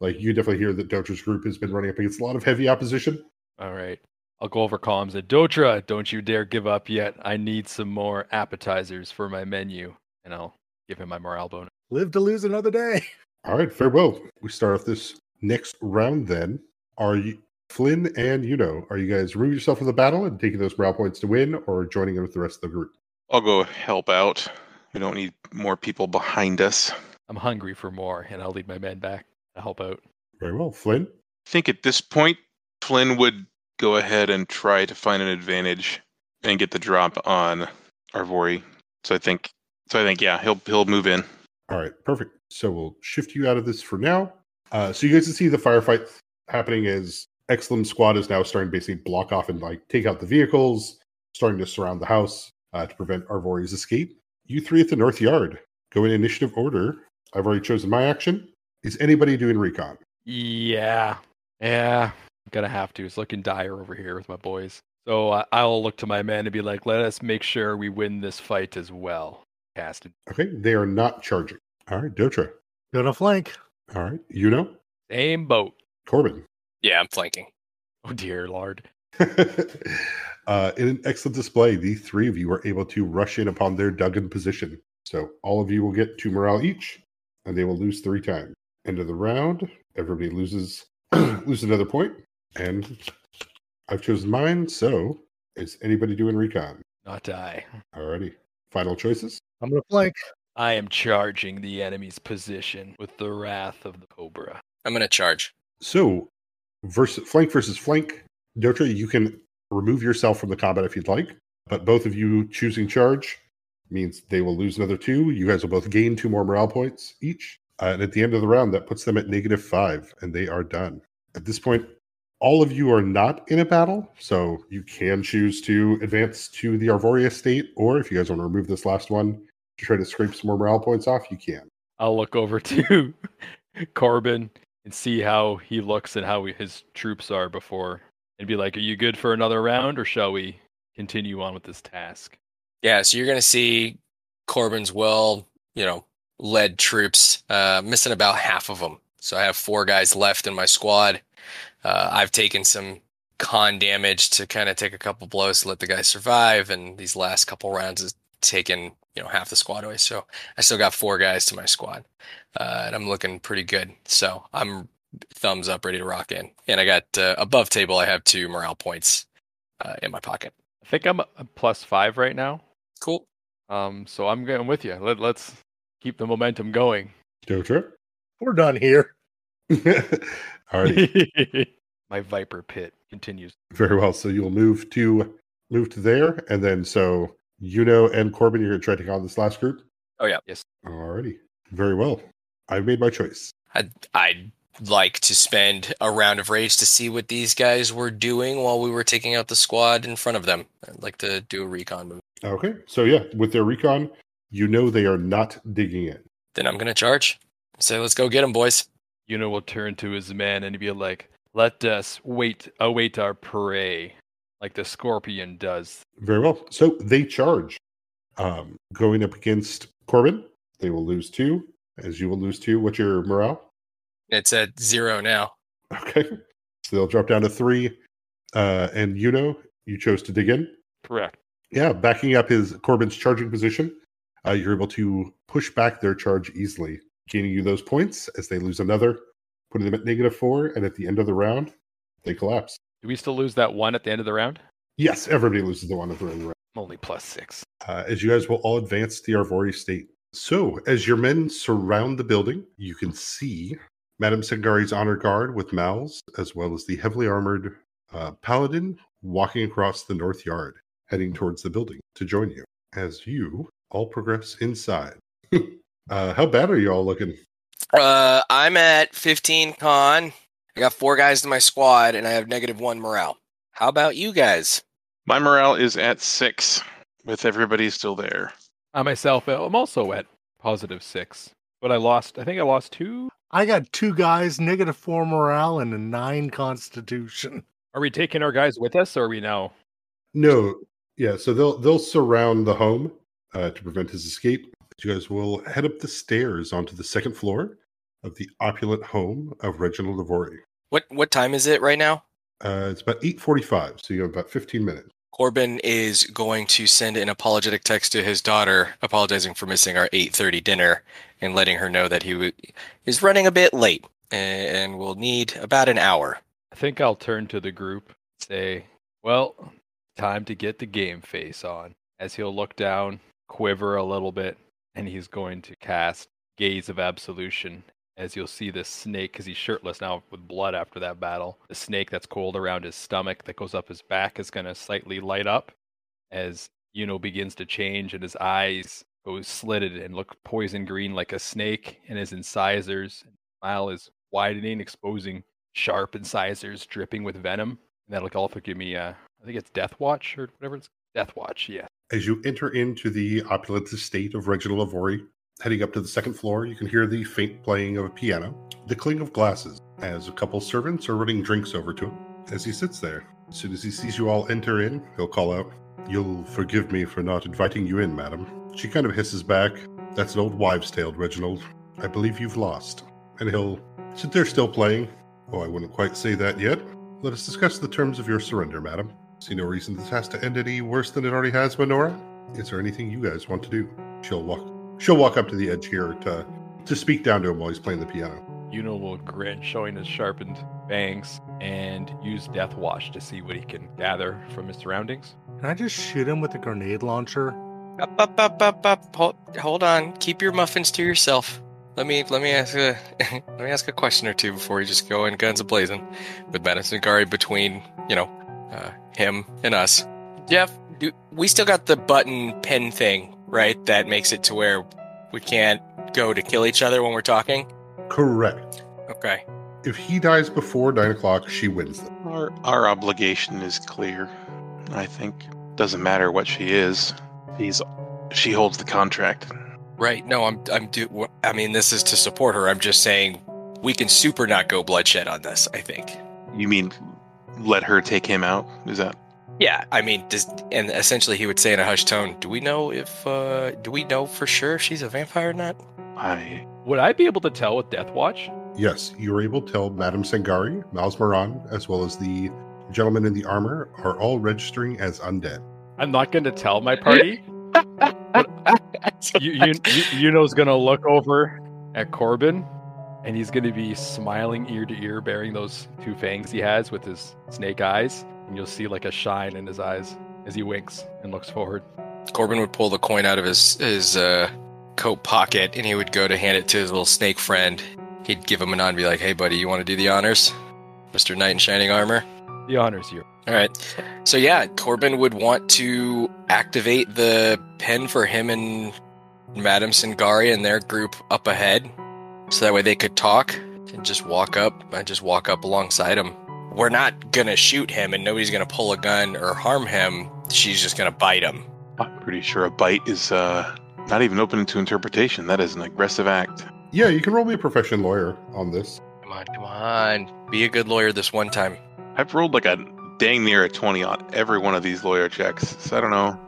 Like you definitely hear that Dotra's group has been running up against a lot of heavy opposition. All right, I'll go over columns. And Dotra, don't you dare give up yet. I need some more appetizers for my menu, and I'll give him my morale bonus. Live to lose another day. All right, farewell. We start off this next round. Then are you Flynn and you know, Are you guys removing yourself from the battle and taking those morale points to win, or joining in with the rest of the group? I'll go help out. We don't need more people behind us. I'm hungry for more, and I'll lead my men back to help out. Very well, Flynn. I think at this point, Flynn would go ahead and try to find an advantage and get the drop on Arvori. So I think, so I think, yeah, he'll he'll move in. All right, perfect. So we'll shift you out of this for now. Uh, so you guys can see the firefight happening as Exlum squad is now starting to basically block off and like take out the vehicles, starting to surround the house uh, to prevent Arvori's escape. You three at the North Yard go in initiative order. I've already chosen my action. Is anybody doing recon? Yeah, yeah, I'm gonna have to. It's looking dire over here with my boys. So uh, I'll look to my men and be like, let us make sure we win this fight as well. Casted. Okay, they are not charging. All right, Dotra. Gonna flank. All right, you know, Same boat. Corbin. Yeah, I'm flanking. Oh dear lord. uh, in an excellent display, the three of you are able to rush in upon their Duggan position. So all of you will get two morale each, and they will lose three times. End of the round, everybody loses lose another point. And I've chosen mine. So is anybody doing recon? Not I. Alrighty. Final choices. I'm gonna flank. I am charging the enemy's position with the wrath of the cobra. I'm gonna charge. So, versus flank versus flank, Dotra, you can remove yourself from the combat if you'd like, but both of you choosing charge means they will lose another two. You guys will both gain two more morale points each. Uh, and at the end of the round, that puts them at negative five, and they are done. At this point, all of you are not in a battle, so you can choose to advance to the Arvori estate, or if you guys want to remove this last one to try to scrape some more morale points off, you can. I'll look over to Corbin and see how he looks and how his troops are before, and be like, "Are you good for another round, or shall we continue on with this task?" Yeah, so you're gonna see Corbin's well, you know, led troops, uh, missing about half of them. So I have four guys left in my squad. Uh, I've taken some con damage to kind of take a couple blows to let the guys survive, and these last couple rounds has taken you know half the squad away. So I still got four guys to my squad, uh, and I'm looking pretty good. So I'm thumbs up, ready to rock in. And I got uh, above table. I have two morale points uh, in my pocket. I think I'm a plus five right now. Cool. Um, so I'm going with you. Let, let's keep the momentum going. Dotra. We're done here. Alrighty. My viper pit continues. Very well. So you'll move to move to there, and then so Yuno and Corbin, you're gonna try to take on this last group. Oh yeah. Yes. Alrighty. Very well. I've made my choice. I'd, I'd like to spend a round of rage to see what these guys were doing while we were taking out the squad in front of them. I'd like to do a recon move. Okay. So yeah, with their recon, you know they are not digging in. Then I'm gonna charge. Say, let's go get them, boys. Yuno will turn to his men and be like, "Let us wait, await our prey, like the scorpion does." Very well. So they charge. Um, going up against Corbin, they will lose two, as you will lose two. What's your morale? It's at zero now. Okay. So they'll drop down to three. Uh, and you know, you chose to dig in. Correct. Yeah, backing up his Corbin's charging position, uh, you're able to push back their charge easily, gaining you those points as they lose another, putting them at negative four. And at the end of the round, they collapse. Do we still lose that one at the end of the round? Yes, everybody loses the one at the end of the round. I'm only plus six. uh, as you guys will all advance to the Arvori state. So, as your men surround the building, you can see Madame Sangari's honor guard with Mals, as well as the heavily armored uh, paladin walking across the north yard, heading towards the building to join you as you all progress inside. uh, how bad are you all looking? Uh, I'm at 15 con. I got four guys in my squad, and I have negative one morale. How about you guys? My morale is at six, with everybody still there. I myself, I'm also at positive six, but I lost. I think I lost two. I got two guys, negative four morale, and a nine constitution. Are we taking our guys with us, or are we now? No, yeah. So they'll they'll surround the home uh, to prevent his escape. You guys will head up the stairs onto the second floor of the opulent home of Reginald Arvori. What what time is it right now? Uh, it's about eight forty-five, so you have about fifteen minutes. Corbin is going to send an apologetic text to his daughter, apologizing for missing our 8:30 dinner and letting her know that he w- is running a bit late and will need about an hour. I think I'll turn to the group, say, "Well, time to get the game face on." As he'll look down, quiver a little bit, and he's going to cast Gaze of Absolution. As you'll see this snake, because he's shirtless now with blood after that battle, the snake that's coiled around his stomach that goes up his back is going to slightly light up as Yuno begins to change and his eyes go slitted and look poison green like a snake, and his incisors smile is widening, exposing sharp incisors dripping with venom. And that'll also give me, uh, I think it's Death Watch or whatever it's Death Watch, yeah. As you enter into the opulent estate of Reginald Arvori, heading up to the second floor, you can hear the faint playing of a piano, the cling of glasses, as a couple servants are running drinks over to him. As he sits there, as soon as he sees you all enter in, he'll call out, You'll forgive me for not inviting you in, madam. She kind of hisses back, That's an old wives' tale, Reginald. I believe you've lost. And he'll sit there still playing. Oh, I wouldn't quite say that yet. Let us discuss the terms of your surrender, madam. See no reason this has to end any worse than it already has, Menora. Is there anything you guys want to do? She'll walk. She'll walk up to the edge here to to speak down to him while he's playing the piano. Yuno will grin, showing his sharpened fangs, and use Death Watch to see what he can gather from his surroundings. Can I just shoot him with a grenade launcher? Up, up, up, up, up. Hold, hold on. Keep your muffins to yourself. Let me let me ask a let me ask a question or two before you just go in guns a blazing with Madame Sangari between you know uh, him and us. Jeff, do, we still got the button pen thing, right? That makes it to where we can't go to kill each other when we're talking. Correct. Okay. If he dies before nine o'clock, she wins. Them. Our our obligation is clear. I think doesn't matter what she is. He's she holds the contract. Right. No, I'm I'm do. I mean, this is to support her. I'm just saying we can super not go bloodshed on this. I think. You mean let her take him out? Is that Yeah. I mean, does, and essentially he would say in a hushed tone, "Do we know if uh do we know for sure if she's a vampire or not?" I Would I be able to tell with Death Watch? Yes, you are able to tell Madame Sangari, Miles Moran, as well as the gentleman in the armor are all registering as undead. I'm not going to tell my party. you, you, you, Yuno's going to look over at Corbin, and he's going to be smiling ear to ear, bearing those two fangs he has with his snake eyes. And you'll see like a shine in his eyes as he winks and looks forward. Corbin would pull the coin out of his his uh, coat pocket, and he would go to hand it to his little snake friend. He'd give him a nod and be like, "Hey, buddy, you want to do the honors, Mister Knight in Shining Armor?" The honor's you. All right. So yeah, Corbin would want to activate the pen for him and Madame Sangari and their group up ahead, so that way they could talk and just walk up and just walk up alongside him. We're not gonna shoot him, and nobody's gonna pull a gun or harm him. She's just gonna bite him. I'm pretty sure a bite is uh not even open to interpretation. That is an aggressive act. Yeah, you can roll me a profession lawyer on this. Come on, come on. Be a good lawyer this one time. I've rolled like a dang near a 20 on every one of these lawyer checks. So I don't know.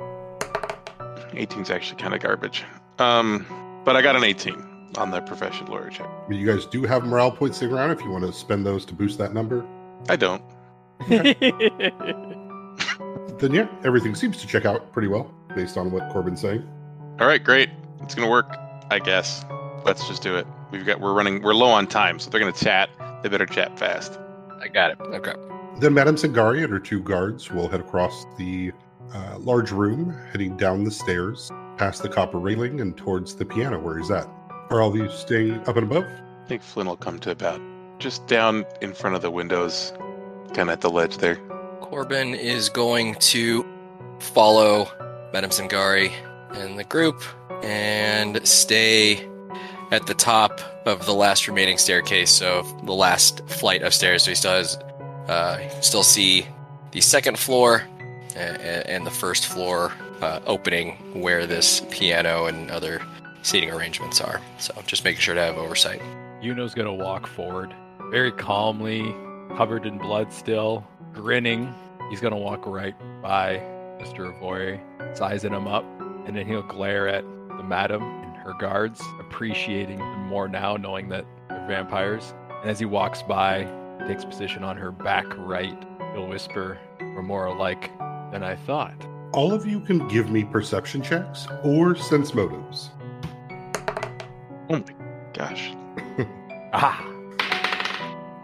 18's actually kind of garbage. Um, but I got an 18 on the profession lawyer check. You guys do have morale points sitting around if you want to spend those to boost that number. I don't. Then yeah, everything seems to check out pretty well based on what Corbin's saying. All right, great. It's gonna work, I guess. Let's just do it. We've got we're running we're low on time, so they're gonna chat. They better chat fast. I got it. Okay. Then Madame Sangari and her two guards will head across the uh, large room, heading down the stairs, past the copper railing, and towards the piano where he's at. Are all of you staying up and above? I think Flynn will come to about just down in front of the windows, kind of at the ledge there. Corbin is going to follow Madame Sangari and the group and stay at the top of the last remaining staircase. So the last flight of stairs. So he still has, uh, still see the second floor and, and the first floor uh, opening where this piano and other seating arrangements are. So just making sure to have oversight. Yuno's gonna walk forward, very calmly, covered in blood still, grinning. He's gonna walk right by Mr. Avoy, sizing him up, and then he'll glare at the madam and her guards, appreciating them more now, knowing that they're vampires. And as he walks by, takes position on her back right, he'll whisper, We're more alike than I thought. All of you can give me perception checks or sense motives. Oh my gosh. Ah!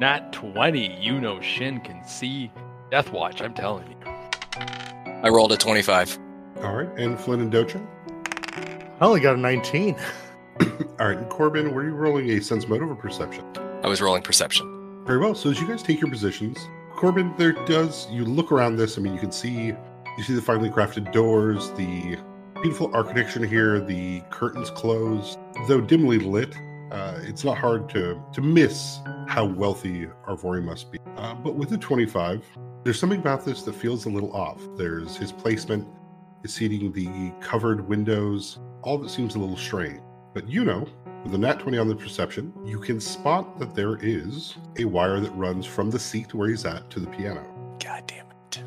Not 20. You know Shin can see Death Watch, I'm telling you. I rolled a 25. All right, and Flynn and Dotra. I only got a 19. All right, and Corbin, were you rolling a sense motive or perception? I was rolling perception. Very well. So as you guys take your positions, Corbin, there does you look around this. I mean, you can see you see the finely crafted doors, the beautiful architecture here, the curtains closed, though dimly lit. Uh, it's not hard to to miss how wealthy Arvori must be. Uh, but with the 25, there's something about this that feels a little off. There's his placement, his seating, the covered windows. All it seems a little strange. But you know, with a nat 20 on the perception, you can spot that there is a wire that runs from the seat where he's at to the piano. God damn it.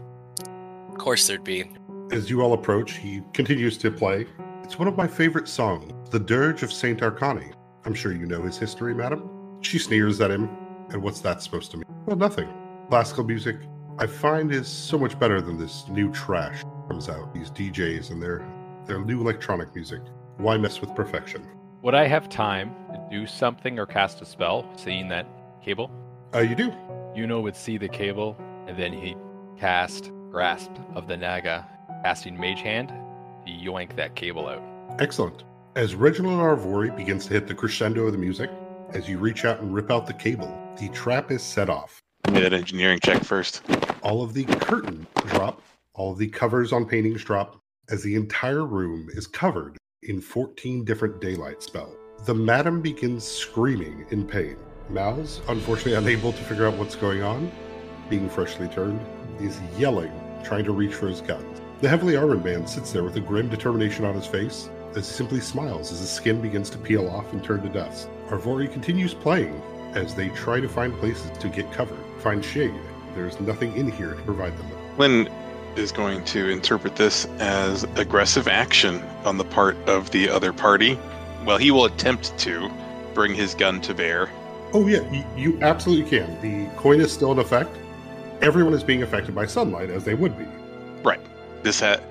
Of course there'd be. As you all approach, he continues to play. It's one of my favorite songs, The Dirge of Saint Arcani. I'm sure you know his history, madam. She sneers at him. And what's that supposed to mean? Well, nothing. Classical music, I find, is so much better than this new trash that comes out. These DJs and their their new electronic music. Why mess with perfection? Would I have time to do something or cast a spell, seeing that cable? Uh, you do. Yuno would see the cable, and then he'd cast Grasp of the Naga, casting Mage Hand to yoink that cable out. Excellent. As Reginald Arvori begins to hit the crescendo of the music, as you reach out and rip out the cable, the trap is set off. Made that engineering check first. All of the curtain drop, all of the covers on paintings drop, as the entire room is covered in 14 different daylight spells. The madam begins screaming in pain. Mal's, unfortunately unable to figure out what's going on, being freshly turned, is yelling, trying to reach for his guns. The heavily armored man sits there with a grim determination on his face as he simply smiles as his skin begins to peel off and turn to dust. Arvori continues playing as they try to find places to get cover, find shade. There's nothing in here to provide them. Flynn is going to interpret this as aggressive action on the part of the other party. Well, he will attempt to bring his gun to bear. Oh yeah, you, you absolutely can. The coin is still in effect. Everyone is being affected by sunlight as they would be. Right. This ha-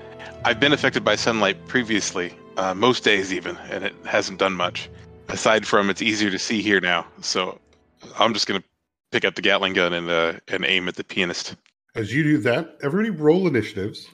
I've been affected by sunlight previously, uh, most days even, and it hasn't done much. Aside from it's easier to see here now, so I'm just gonna pick up the Gatling gun and uh, and aim at the pianist. As you do that, everybody roll initiatives.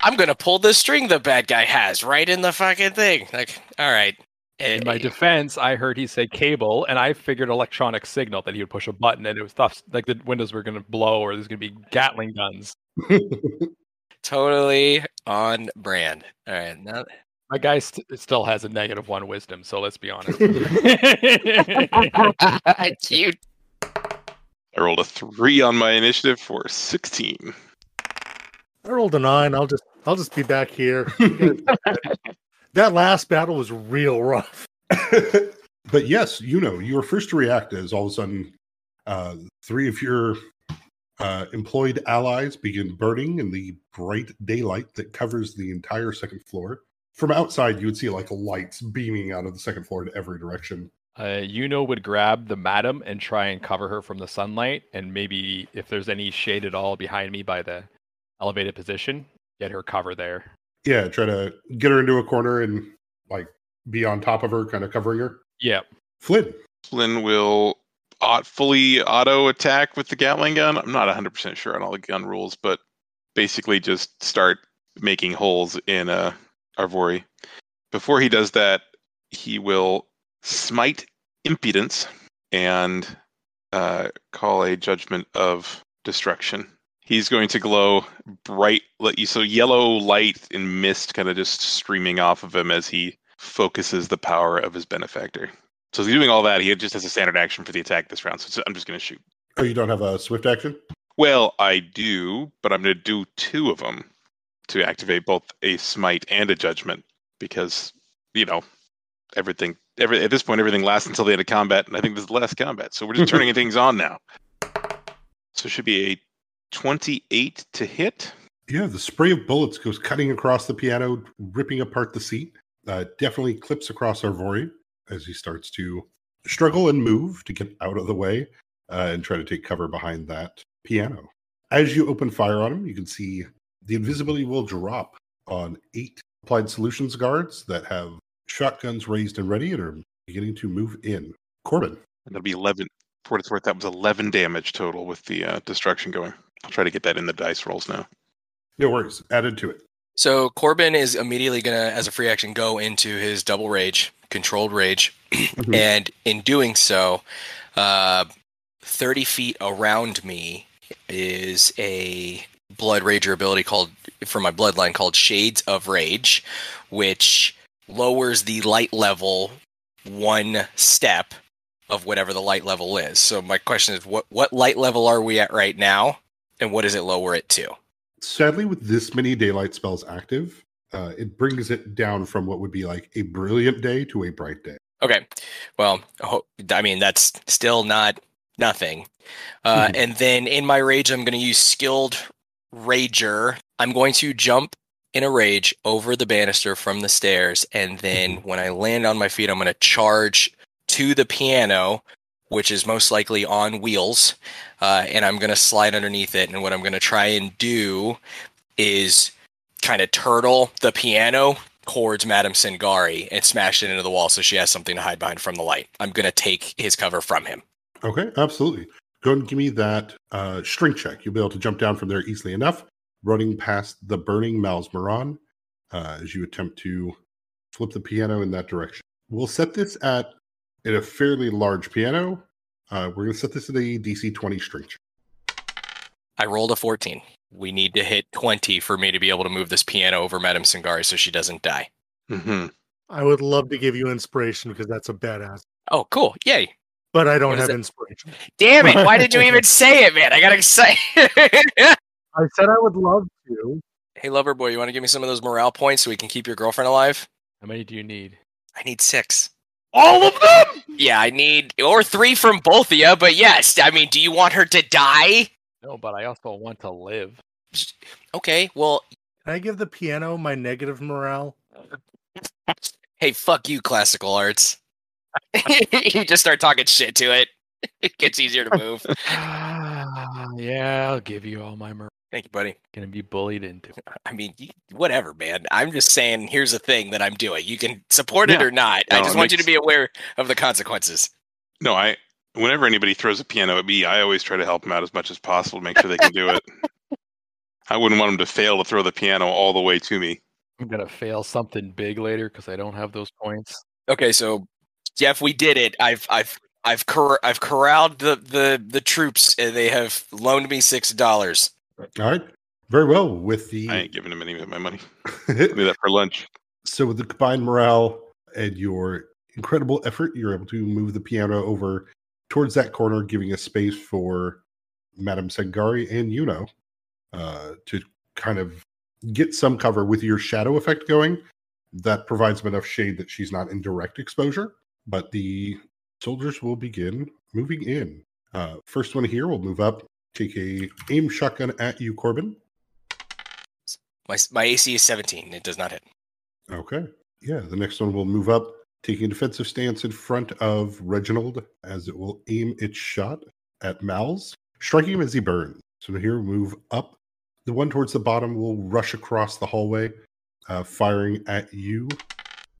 I'm gonna pull the string the bad guy has right in the fucking thing. Like, all right. In my defense, I heard he say cable, and I figured electronic signal that he would push a button, and it was stuff like the windows were going to blow, or there's going to be Gatling guns. totally on brand. All right. Now, My guy st- still has a negative one wisdom, so let's be honest. cute. I rolled a three on my initiative for 16. I rolled a nine. I'll just I'll just be back here. That last battle was real rough. but yes, you know, you were first to react as all of a sudden uh, three of your uh, employed allies begin burning in the bright daylight that covers the entire second floor. From outside, you would see like lights beaming out of the second floor in every direction. uh, Yuno would grab the madam and try and cover her from the sunlight, and maybe if there's any shade at all behind me by the elevated position, get her cover there. Yeah, try to get her into a corner and like be on top of her, kind of covering her. Yeah. Flynn, Flynn will aut- fully auto attack with the Gatling gun. I'm not 100% sure on all the gun rules, but basically just start making holes in uh, Arvori. Before he does that, he will smite impudence and uh, call a judgment of destruction. He's going to glow bright, so yellow light and mist kind of just streaming off of him as he focuses the power of his benefactor. So he's doing all that. He just has a standard action for the attack this round. So I'm just going to shoot. oh, you don't have a swift action? Well, I do, but I'm going to do two of them to activate both a smite and a judgment because you know everything. Every at this point, everything lasts until the end of combat, and I think this is the last combat. So we're just turning things on now. So it should be a 28 to hit. Yeah, the spray of bullets goes cutting across the piano, ripping apart the seat. Uh, definitely clips across Arvori as he starts to struggle and move to get out of the way uh, and try to take cover behind that piano. As you open fire on him, you can see the invisibility will drop on eight applied solutions guards that have shotguns raised and ready and are beginning to move in. Corbin, That'll be 11. For what it's worth, that was 11 damage total with the uh, destruction going. I'll try to get that in the dice rolls now. no worries, added to it. So Corbin is immediately gonna, as a free action, go into his double rage, controlled rage, Mhm. and in doing so, uh, thirty feet around me is a blood rager ability called for my bloodline called Shades of Rage, which lowers the light level one step of whatever the light level is. So my question is, what what light level are we at right now, and what does it lower it to? Sadly with this many daylight spells active uh, it brings it down from what would be like a brilliant day to a bright day Okay. Well, I mean, that's still not nothing. Uh, Mhm. and then in my rage, I'm going to use skilled rager. I'm going to jump in a rage over the banister from the stairs. And then when I land on my feet, I'm going to charge to the piano, which is most likely on wheels. Uh, and I'm going to slide underneath it. And what I'm going to try and do is kind of turtle the piano towards Madame Sangari and smash it into the wall so she has something to hide behind from the light. I'm going to take his cover from him. Okay, absolutely. Go and give me that uh, strength check. You'll be able to jump down from there easily enough, running past the burning Mal's Moran uh, as you attempt to flip the piano in that direction. We'll set this at, at a fairly large piano. Uh, we're going to set this to the DC 20 strength check. I rolled a 14. We need to hit 20 for me to be able to move this piano over Madame Sangari so she doesn't die. Mm-hmm. I would love to give you inspiration because that's a badass. Oh, cool. Yay. But I don't What is have it? inspiration. Damn it. Why did you even say it, man? I got excited. I said I would love to. hey, lover boy, you want to give me some of those morale points so we can keep your girlfriend alive? How many do you need? I need six. All of them? Yeah, I need, or three from both of you, but yes. I mean, do you want her to die? No, but I also want to live. Okay, well, Can I give the piano my negative morale? hey, fuck you, classical arts. you just start talking shit to it. It gets easier to move. yeah, I'll give you all my mer- Thank you, buddy. Gonna be bullied into. I mean, you, whatever, man. I'm just saying, here's a thing that I'm doing. You can support it Yeah. or not. I just it want you to be aware of the consequences. No, I. Whenever anybody throws a piano at me, I always try to help them out as much as possible to make sure they can do it. I wouldn't want them to fail to throw the piano all the way to me. I'm gonna fail something big later because I don't have those points. Okay, so Jeff, we did it. I've I've I've cor- I've corralled the the the troops. And they have loaned me six dollars. All right. Very well. With the I ain't giving him any of my money. Do that for lunch. so with the combined morale and your incredible effort, you're able to move the piano over towards that corner, giving a space for Madame Sangari and Yuno uh, to kind of get some cover with your shadow effect going. That provides them enough shade that she's not in direct exposure. But the soldiers will begin moving in. Uh, first one here will move up, take a aim shotgun at you, Corbin. My my AC is seventeen. It does not hit. Okay. Yeah, the next one will move up, taking a defensive stance in front of Reginald as it will aim its shot at Mal's, striking him as he burns. So here, move up. The one towards the bottom will rush across the hallway, uh, firing at you,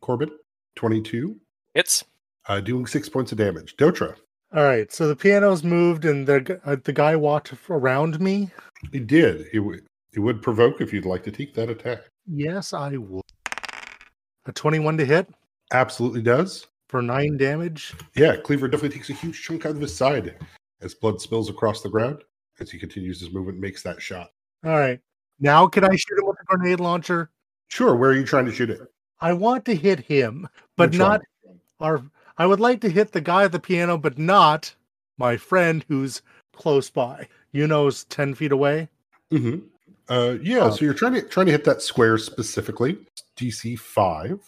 Corbin. 22, Hits. uh, doing six points of damage. Dotra, All right, so the piano's moved and the uh, the guy walked around me. he did. He would it would provoke if you'd like to take that attack. Yes, I would. A 21 to hit Absolutely does. for nine damage. Yeah, Cleaver definitely takes a huge chunk out of his side as blood spills across the ground. As he continues his movement, makes that shot. All right, now can I shoot him with a grenade launcher? Sure, where are you trying to shoot it? I want to hit him, but Which not our. I would like to hit the guy at the piano, but not my friend who's close by. You know's ten feet away. hmm Uh, yeah, Oh. so you're trying to trying to hit that square specifically. DC five.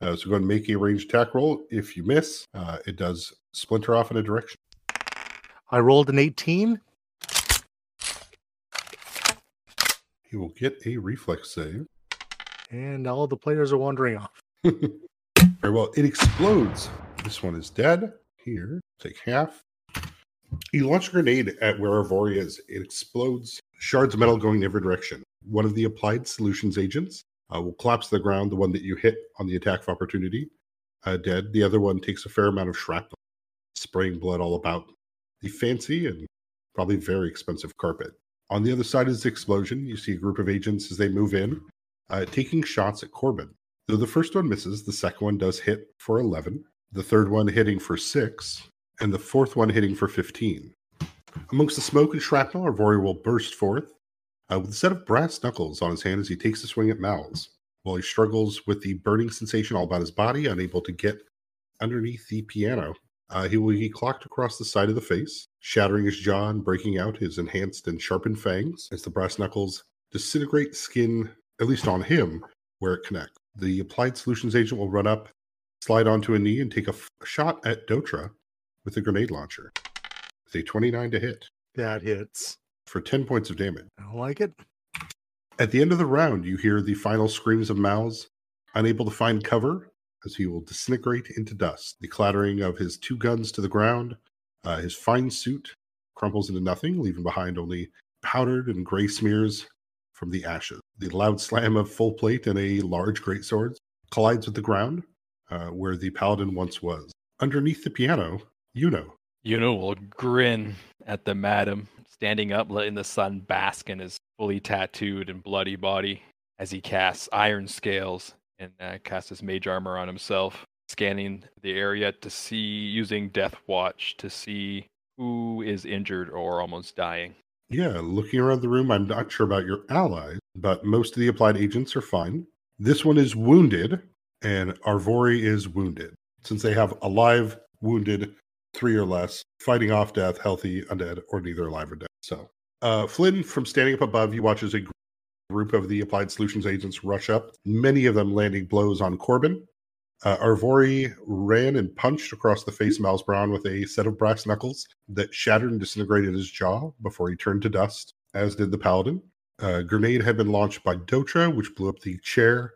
Uh, so go and make a ranged attack roll. If you miss, uh, it does splinter off in a direction. I rolled an eighteen. He will get a reflex save. and all the players are wandering off. Very well. It explodes. This one is dead. Here, take half. You launch a grenade at where Arvori is. It explodes, shards of metal going in every direction. One of the applied solutions agents uh, will collapse to the ground, the one that you hit on the attack of opportunity, uh, dead. The other one takes a fair amount of shrapnel, spraying blood all about the fancy and probably very expensive carpet. On the other side of this explosion, you see a group of agents as they move in, uh, taking shots at Corbin. Though the first one misses, the second one does hit for 11, the third one hitting for 6, and the fourth one hitting for 15. Amongst the smoke and shrapnel, Arvori will burst forth uh, with a set of brass knuckles on his hand as he takes a swing at Mal's. While he struggles with the burning sensation all about his body, unable to get underneath the piano, uh, he will be clocked across the side of the face, shattering his jaw and breaking out his enhanced and sharpened fangs as the brass knuckles disintegrate skin, at least on him, where it connects. The applied solutions agent will run up, slide onto a knee, and take a, f- a shot at Dotra with a grenade launcher. With a 29 to hit That hits. for 10 points of damage. I don't like it. At the end of the round, you hear the final screams of Mal's, unable to find cover as he will disintegrate into dust. The clattering of his two guns to the ground, uh, his fine suit crumples into nothing, leaving behind only powdered and gray smears from the ashes. The loud slam of full plate and a large greatsword collides with the ground uh, where the paladin once was. Underneath the piano, you know. Yuno will grin at the madam, standing up, letting the sun bask in his fully tattooed and bloody body as he casts iron scales and uh, casts his mage armor on himself, scanning the area to see, using Death Watch to see who is injured or almost dying. Yeah, looking around the room, I'm not sure about your allies, but most of the applied agents are fine. This one is wounded, and Arvori is wounded. Since they have alive, wounded, three or less, fighting off death, healthy, undead, or neither alive or dead. So, uh, Flynn, from standing up above, he watches a group of the Applied Solutions agents rush up, many of them landing blows on Corbin. Uh, Arvori ran and punched across the face of Miles Brown with a set of brass knuckles that shattered and disintegrated his jaw before he turned to dust, as did the Paladin. A grenade had been launched by Dotra, which blew up the chair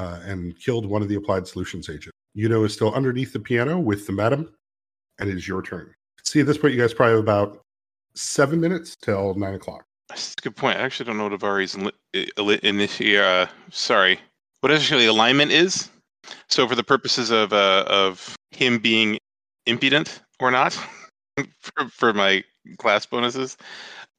uh, and killed one of the Applied Solutions agents. Yuno is still underneath the piano with the madam, and it is your turn. See, at this point, you guys probably have about seven minutes till nine o'clock. That's a good point. I actually don't know what Arvori's in this. Uh, sorry, what actually alignment is. So, for the purposes of uh, of him being impudent or not, for, for my class bonuses,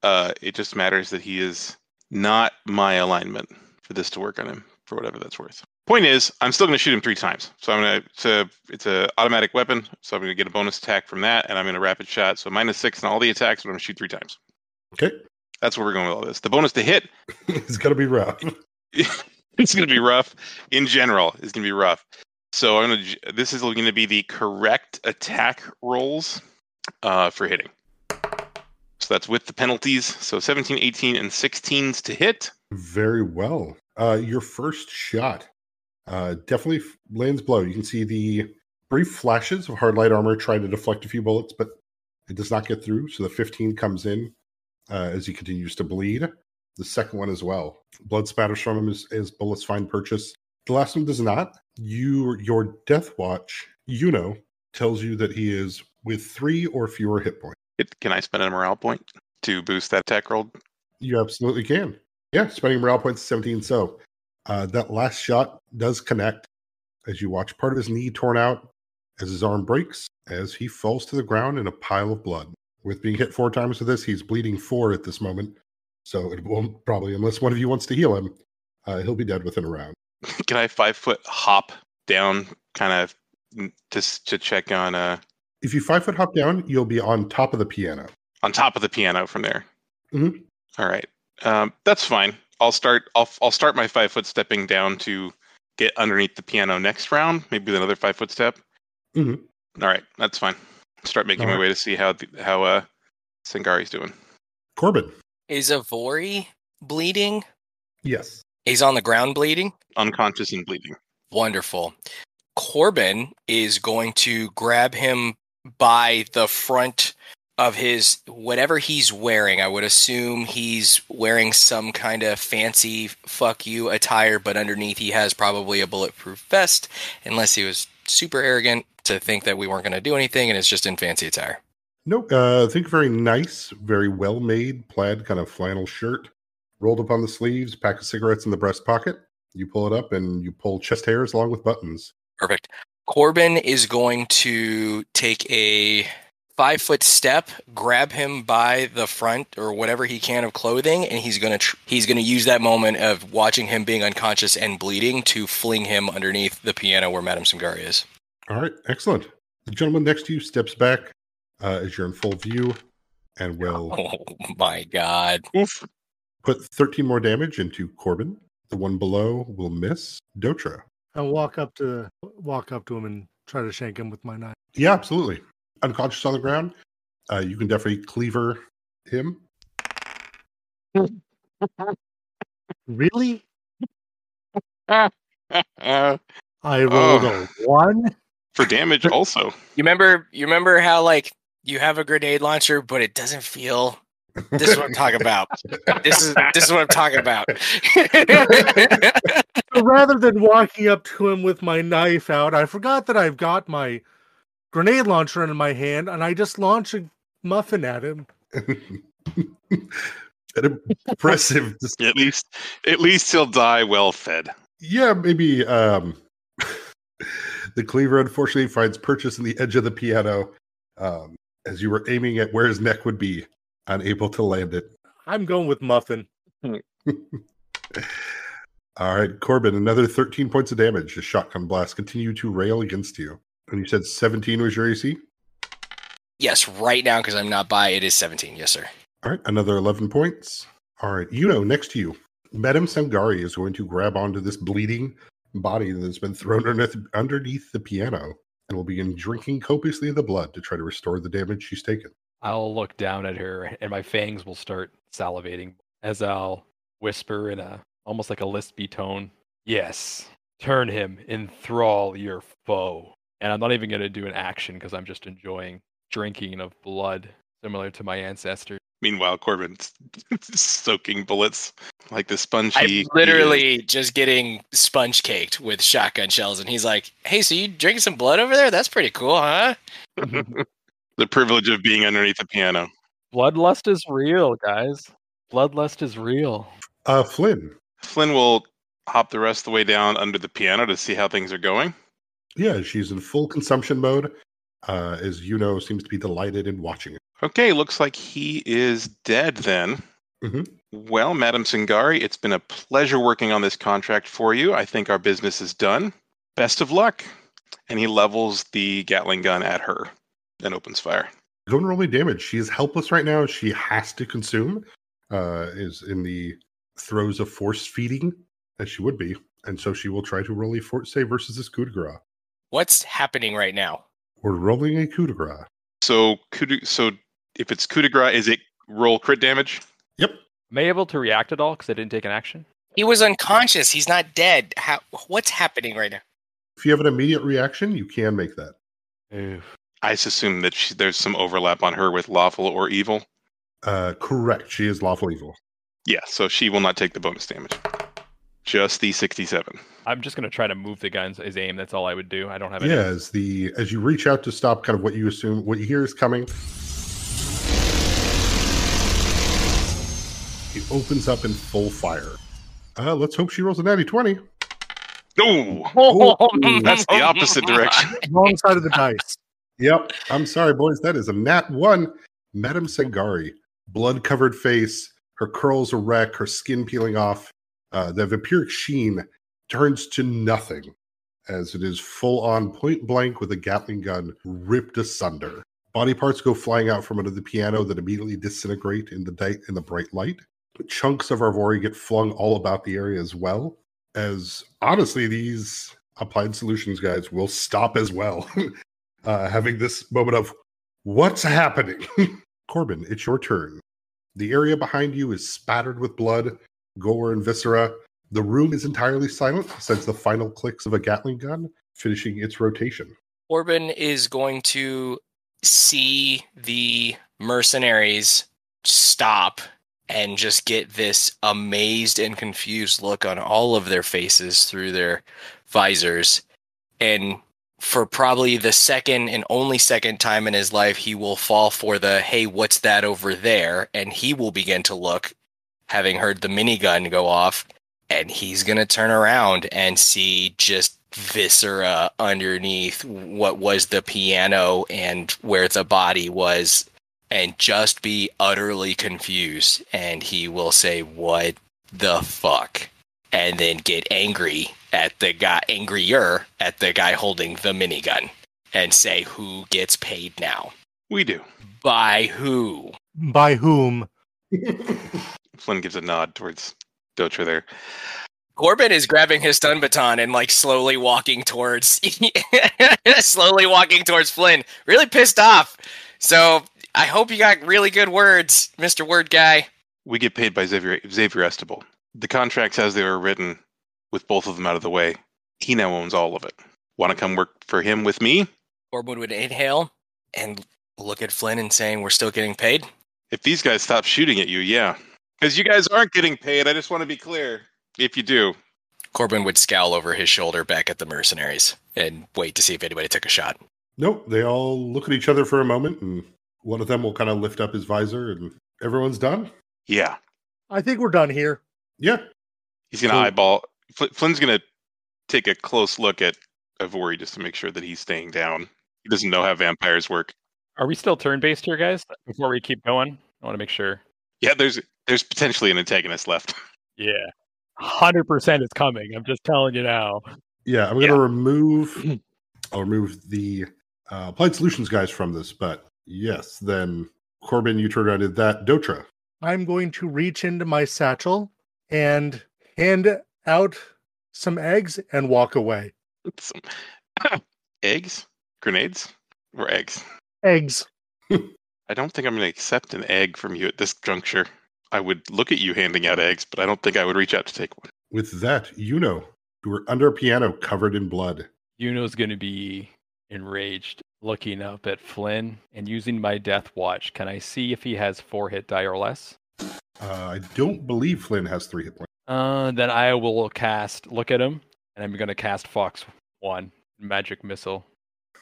uh, it just matters that he is not my alignment for this to work on him for whatever that's worth. Point is, I'm still going to shoot him three times. So I'm going to it's a it's a automatic weapon, so I'm going to get a bonus attack from that, and I'm going to rapid shot. So minus six on all the attacks, but I'm going to shoot three times. Okay, That's where we're going with all this. The bonus to hit it's gonna be rough. it's going to be rough in general. It's going to be rough. So I'm going to. This is going to be the correct attack rolls uh, for hitting. So that's with the penalties. So 17, 18, and 16s to hit. Very well. Uh, your first shot uh, definitely lands blow. You can see the brief flashes of hard light armor try to deflect a few bullets, but it does not get through. So the 15 comes in uh, as he continues to bleed. The second one as well. Blood spatters from him as, as bullets find purchase. The last one does not. You, your death watch, you know, tells you that he is with three or fewer hit points. It, can I spend a morale point to boost that attack roll? You absolutely can. Yeah, spending morale points 17. So uh, that last shot does connect as you watch part of his knee torn out, as his arm breaks, as he falls to the ground in a pile of blood. With being hit four times with this, he's bleeding four at this moment. So it won't probably, unless one of you wants to heal him, uh, he'll be dead within a round. Can I five foot hop down, kind of just to check on uh If you five foot hop down, you'll be on top of the piano. on top of the piano from there? Mhm. All right, um, that's fine. I'll start. I'll I'll start my five foot stepping down to get underneath the piano next round. Maybe with another five foot step. Mhm. All right, that's fine. Start making my All right. way to see how the, how uh Sangari's doing. Corbin. Is Arvori bleeding? Yes. He's on the ground bleeding? Unconscious and bleeding. Wonderful. Corbin is going to grab him by the front of his whatever he's wearing. I would assume he's wearing some kind of fancy fuck you attire, but underneath he has probably a bulletproof vest, unless he was super arrogant to think that we weren't going to do anything and it's just in fancy attire. Nope. Uh, I think very nice, very well made plaid kind of flannel shirt, rolled up on the sleeves, pack of cigarettes in the breast pocket. You pull it up and you pull chest hairs along with buttons. Perfect. Corbin is going to take a five foot step, grab him by the front or whatever he can of clothing, and he's gonna tr- he's gonna use that moment of watching him being unconscious and bleeding to fling him underneath the piano where Madame Sangari is. All right, excellent. The gentleman next to you steps back uh, as you're in full view and will Oh my god! Oof. put 13 more damage into Corbin. The one below will miss Dotra. I'll walk up to walk up to him and try to shank him with my knife. Yeah, absolutely. Unconscious on the ground. Uh, you can definitely cleaver him. Really? I rolled Oh. a one. for damage also. You remember you remember how like you have a grenade launcher, but it doesn't feel. This is what I'm talking about. This is this is what I'm talking about. So rather than walking up to him with my knife out, I forgot that I've got my grenade launcher in my hand, and I just launch a muffin at him. An impressive. dis- At least at least he'll die well fed. yeah, maybe um, the cleaver unfortunately finds purchase in the edge of the piano um, as you were aiming at where his neck would be, unable to land it. I'm going with Muffin. All right, Corbin, another 13 points of damage. The shotgun blast continue to rail against you. And you said 17 was your AC? Yes, right now because I'm not by. It is 17. Yes, sir. All right, another 11 points. All right, you know, next to you, Madame Sangari is going to grab onto this bleeding body that's been thrown underneath, underneath the piano and will begin drinking copiously of the blood to try to restore the damage she's taken. I'll look down at her and my fangs will start salivating as I'll whisper in a almost like a lispy tone. Yes, turn him, enthrall your foe. And I'm not even going to do an action because I'm just enjoying drinking of blood, similar to my ancestors. Meanwhile, Corbin's soaking bullets like the sponge. he- I'm literally just getting sponge caked with shotgun shells, and he's like, "Hey, so you drinking some blood over there? That's pretty cool, huh?" the privilege of being underneath the piano. Bloodlust is real, guys. Bloodlust is real. Uh, Flynn, Flynn will hop the rest of the way down under the piano to see how things are going. Yeah, she's in full consumption mode. Uh, as you know, seems to be delighted in watching it. Okay, looks like he is dead then. Mhm. Well, Madam Sangari, it's been a pleasure working on this contract for you. I think our business is done. Best of luck. And he levels the Gatling gun at her and opens fire. And roll me damage. She is helpless right now. She has to consume. Uh, is in the throes of force feeding, as she would be, and so she will try to roll a fort save versus this coup de grace. What's happening right now? We're rolling a coup de grace. So, coup so if it's coup de grace, is it roll crit damage? Yep. Am I able to react at all because I didn't take an action? He was unconscious. He's not dead. How? What's happening right now? If you have an immediate reaction, you can make that. Oof. I assume that she, there's some overlap on her with lawful or evil. Uh, correct. She is lawful evil. Yeah, so she will not take the bonus damage. Just the 67. I'm just going to try to move the gun's his aim. That's all I would do. I don't have Yeah, as the as you reach out to stop, kind of what you assume, what you hear is coming. He opens up in full fire. Uh, let's hope she rolls a natty twenty. No, that's the opposite direction. Wrong side of the dice. Yep. I'm sorry, boys. That is a nat one. Madame Sangari, blood covered face, her curls a wreck, her skin peeling off. Uh, the vampiric sheen turns to nothing as it is full on point blank with a Gatling gun ripped asunder. Body parts go flying out from under the piano that immediately disintegrate in the di- in the bright light. Chunks of Arvori get flung all about the area as well. As honestly, these applied solutions guys will stop as well. uh, having this moment of what's happening. Corbin, it's your turn. The area behind you is spattered with blood, gore, and viscera. The room is entirely silent since the final clicks of a Gatling gun finishing its rotation. Corbin is going to see the mercenaries stop and just get this amazed and confused look on all of their faces through their visors. And for probably the second and only second time in his life, he will fall for the, hey, what's that over there? And he will begin to look, having heard the minigun go off, and he's going to turn around and see just viscera underneath what was the piano and where the body was and just be utterly confused and he will say what the fuck and then get angry at the guy angrier at the guy holding the minigun and say who gets paid now We do. by who By whom? Flynn gives a nod towards Dotra there. Corbin is grabbing his stun baton and like slowly walking towards slowly walking towards Flynn. Really pissed off. So I hope you got really good words, Mr. Word Guy. We get paid by Xavier, Xavier Estable. The contracts as they were written, with both of them out of the way, he now owns all of it. Want to come work for him with me? Corbin would inhale and look at Flynn and saying, We're still getting paid. If these guys stop shooting at you, yeah. Because you guys aren't getting paid. I just want to be clear. If you do, Corbin would scowl over his shoulder back at the mercenaries and wait to see if anybody took a shot. Nope. They all look at each other for a moment, and one of them will kind of lift up his visor, and everyone's done. yeah. I think we're done here. Yeah. He's going to Cool. eyeball. Fl- Flynn's going to take a close look at Arvori just to make sure that he's staying down. He doesn't know how vampires work. Are we still turn based here, guys? Before we keep going, I want to make sure. Yeah, there's there's potentially an antagonist left. Yeah, hundred percent is coming. I'm just telling you now. Yeah, I'm going to Yeah. remove. I'll remove the uh, applied solutions guys from this, but yes, then Corbin, you turned around and did that. Dotra, I'm going to reach into my satchel and hand out some eggs and walk away. Some eggs, grenades, or eggs. Eggs. I don't think I'm going to accept an egg from you at this juncture. I would look at you handing out eggs, but I don't think I would reach out to take one. with that, you know, you were under a piano covered in blood. Yuno's going to be enraged, looking up at Flynn and using my death watch. Can I see if he has four hit die or less? Uh, I don't believe Flynn has three hit points. Uh, then I will cast. Look at him, and I'm going to cast Fox One Magic Missile.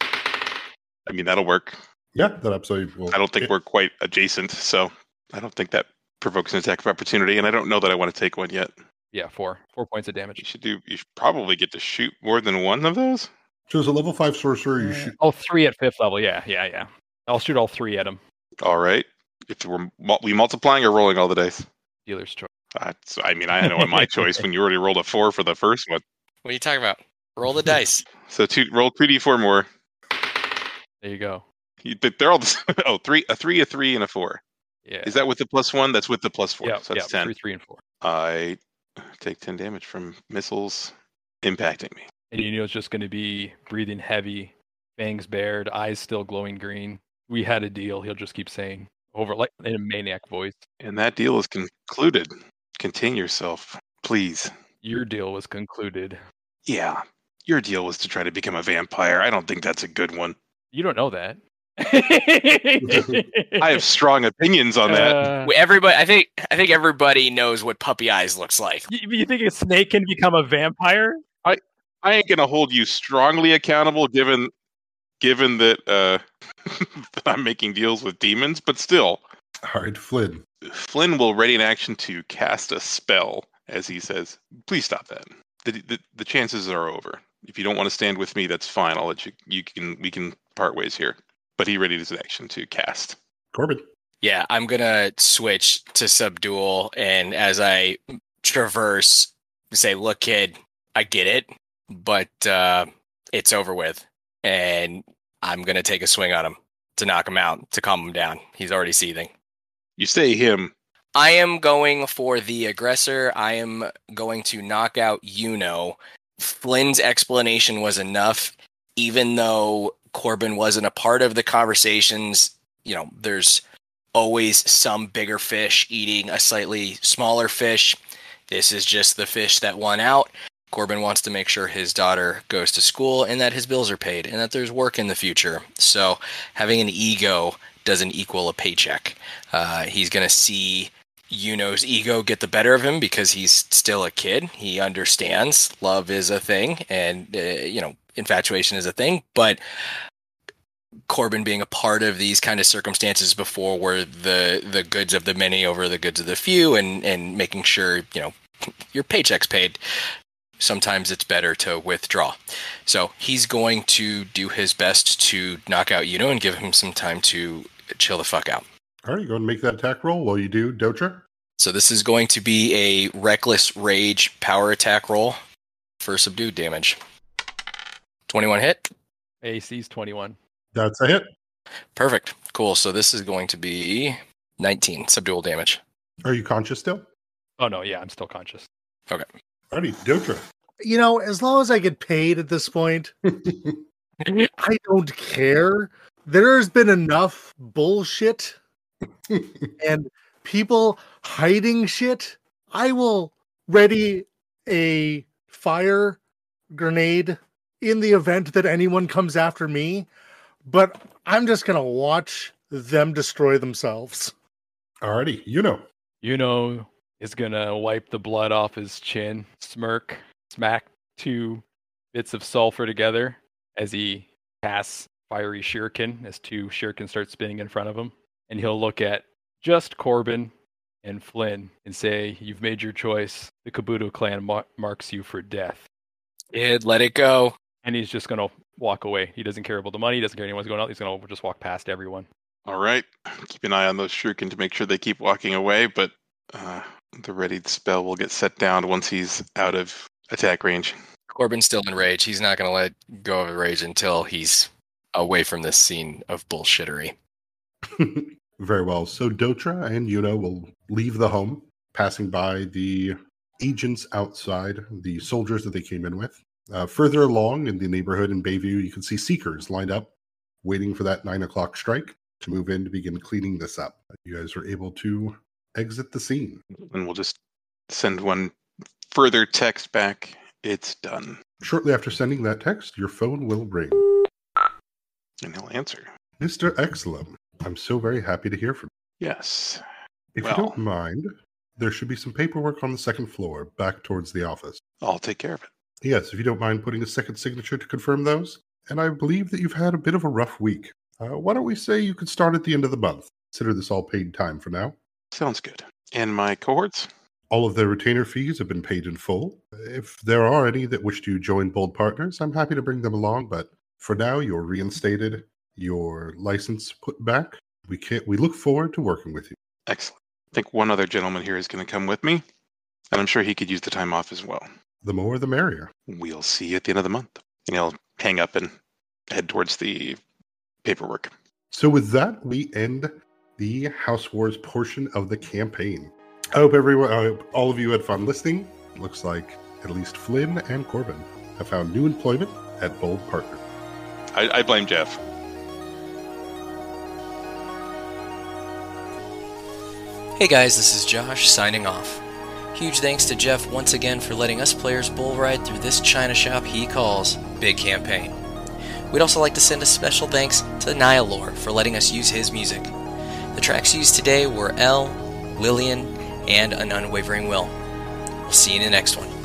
I mean, that'll work. Yeah, that absolutely will. I don't think we're quite adjacent, so I don't think that provokes an attack of opportunity, and I don't know that I want to take one yet. Yeah, four. Four points of damage. You should do. You should probably get to shoot more than one of those. So as a level five sorcerer, you eh, should. Oh, three at fifth level. Yeah, yeah, yeah. I'll shoot all three at him. All right. If we're we multiplying or rolling all the dice. Dealer's choice. That's, I mean, I know my choice when you already rolled a four for the first one. What are you talking about? Roll the dice. So two, roll two d four more. There you go. You, they're all the, oh three a three a three and a four. Yeah. Is that with the plus one? That's with the plus four. yeah, so yeah, that's ten. three, three, and four. I take ten damage from missiles impacting me. And you know it's just going to be breathing heavy, fangs bared, eyes still glowing green. We had a deal. He'll just keep saying over like in a maniac voice. And that deal is concluded. Contain yourself, please. Your deal was concluded. Yeah, your deal was to try to become a vampire. I don't think that's a good one. You don't know that. I have strong opinions on that. Uh, Everybody, I think, I think everybody knows what puppy eyes looks like. you, you think a snake can become a vampire? I I ain't gonna hold you strongly accountable, given given that uh, that I'm making deals with demons. But still, All right, Flynn. Flynn will ready in action to cast a spell, as he says. Please stop that. The, the, the chances are over. If you don't want to stand with me, that's fine. I'll let you. You can. We can part ways here. But he readied his action to cast. Corbin. Yeah, I'm gonna switch to subdual, and as I traverse, say, "Look, kid, I get it, but uh, it's over with," and I'm gonna take a swing on him to knock him out, to calm him down. He's already seething. You say him. I am going for the aggressor. I am going to knock out Yuno. Flynn's explanation was enough, even though Corbin wasn't a part of the conversations. You know, there's always some bigger fish eating a slightly smaller fish. This is just the fish that won out. Corbin wants to make sure his daughter goes to school and that his bills are paid and that there's work in the future. So having an ego doesn't equal a paycheck. Uh, he's going to see Yuno's ego get the better of him because he's still a kid. He understands love is a thing and, uh, you know, infatuation is a thing. But Corbin being a part of these kind of circumstances before were the the goods of the many over the goods of the few and and making sure you know your paycheck's paid sometimes it's better to withdraw so he's going to do his best to knock out Yuno and give him some time to chill the fuck out All right, go and make that attack roll while you do, Dotra. so this is going to be a reckless rage power attack roll for subdued damage 21 hit AC's 21. That's a hit. perfect cool so this is going to be 19 subdual damage Are you conscious still? Oh no, yeah, I'm still conscious. Okay. Alrighty, Dotra. You know, as long as I get paid at this point, I don't care. There's been enough bullshit and people hiding shit. I will ready a fire grenade in the event that anyone comes after me, but I'm just going to watch them destroy themselves. Alrighty, you know. Yuno is gonna wipe the blood off his chin, smirk, smack two bits of sulfur together as he casts fiery shuriken as two shurikens start spinning in front of him. And he'll look at just Corbin and Flynn and say, You've made your choice. The Kabuto clan mar- marks you for death. Kid, let it go and he's just gonna walk away. He doesn't care about the money. He doesn't care anyone's going out. He's gonna just walk past everyone. All right. Keep an eye on those shuriken to make sure they keep walking away, but uh, the readied spell will get set down once he's out of attack range. Corbin's still in rage. He's not going to let go of rage until he's away from this scene of bullshittery. Very well. So Dotra and Yuno will leave the home, passing by the agents outside, the soldiers that they came in with. Uh, further along in the neighborhood in Bayview, you can see seekers lined up, waiting for that nine o'clock strike to move in to begin cleaning this up. You guys are able to exit the scene. And we'll just send one further text back. It's done. Shortly after sending that text, your phone will ring. And he'll answer. Mr. Exelum, I'm so very happy to hear from you. Yes. If Well- you don't mind, there should be some paperwork on the second floor, back towards the office. I'll take care of it. Yes, if you don't mind putting a second signature to confirm those. And I believe that you've had a bit of a rough week. Uh, why don't we say you could start at the end of the month? Consider this all paid time for now. Sounds good. And my cohorts? All of their retainer fees have been paid in full. If there are any that wish to join Bold Partners, I'm happy to bring them along. But for now, you're reinstated, your license put back. We can't. We look forward to working with you. Excellent. I think one other gentleman here is going to come with me, and I'm sure he could use the time off as well. The more, the merrier. We'll see you at the end of the month. And he'll hang up and head towards the paperwork. So with that, we end the House Wars portion of the campaign. I hope everyone, I hope all of you had fun listening. Looks like at least Flynn and Corbin have found new employment at Bold Partner. I, I blame Jeff. Hey guys, this is Josh signing off. Huge thanks to Jeff once again for letting us players bull ride through this China shop he calls Big Campaign. We'd also like to send a special thanks to Nihilore for letting us use his music. The tracks used today were L, Lillian, and An Unwavering Will. We'll see you in the next one.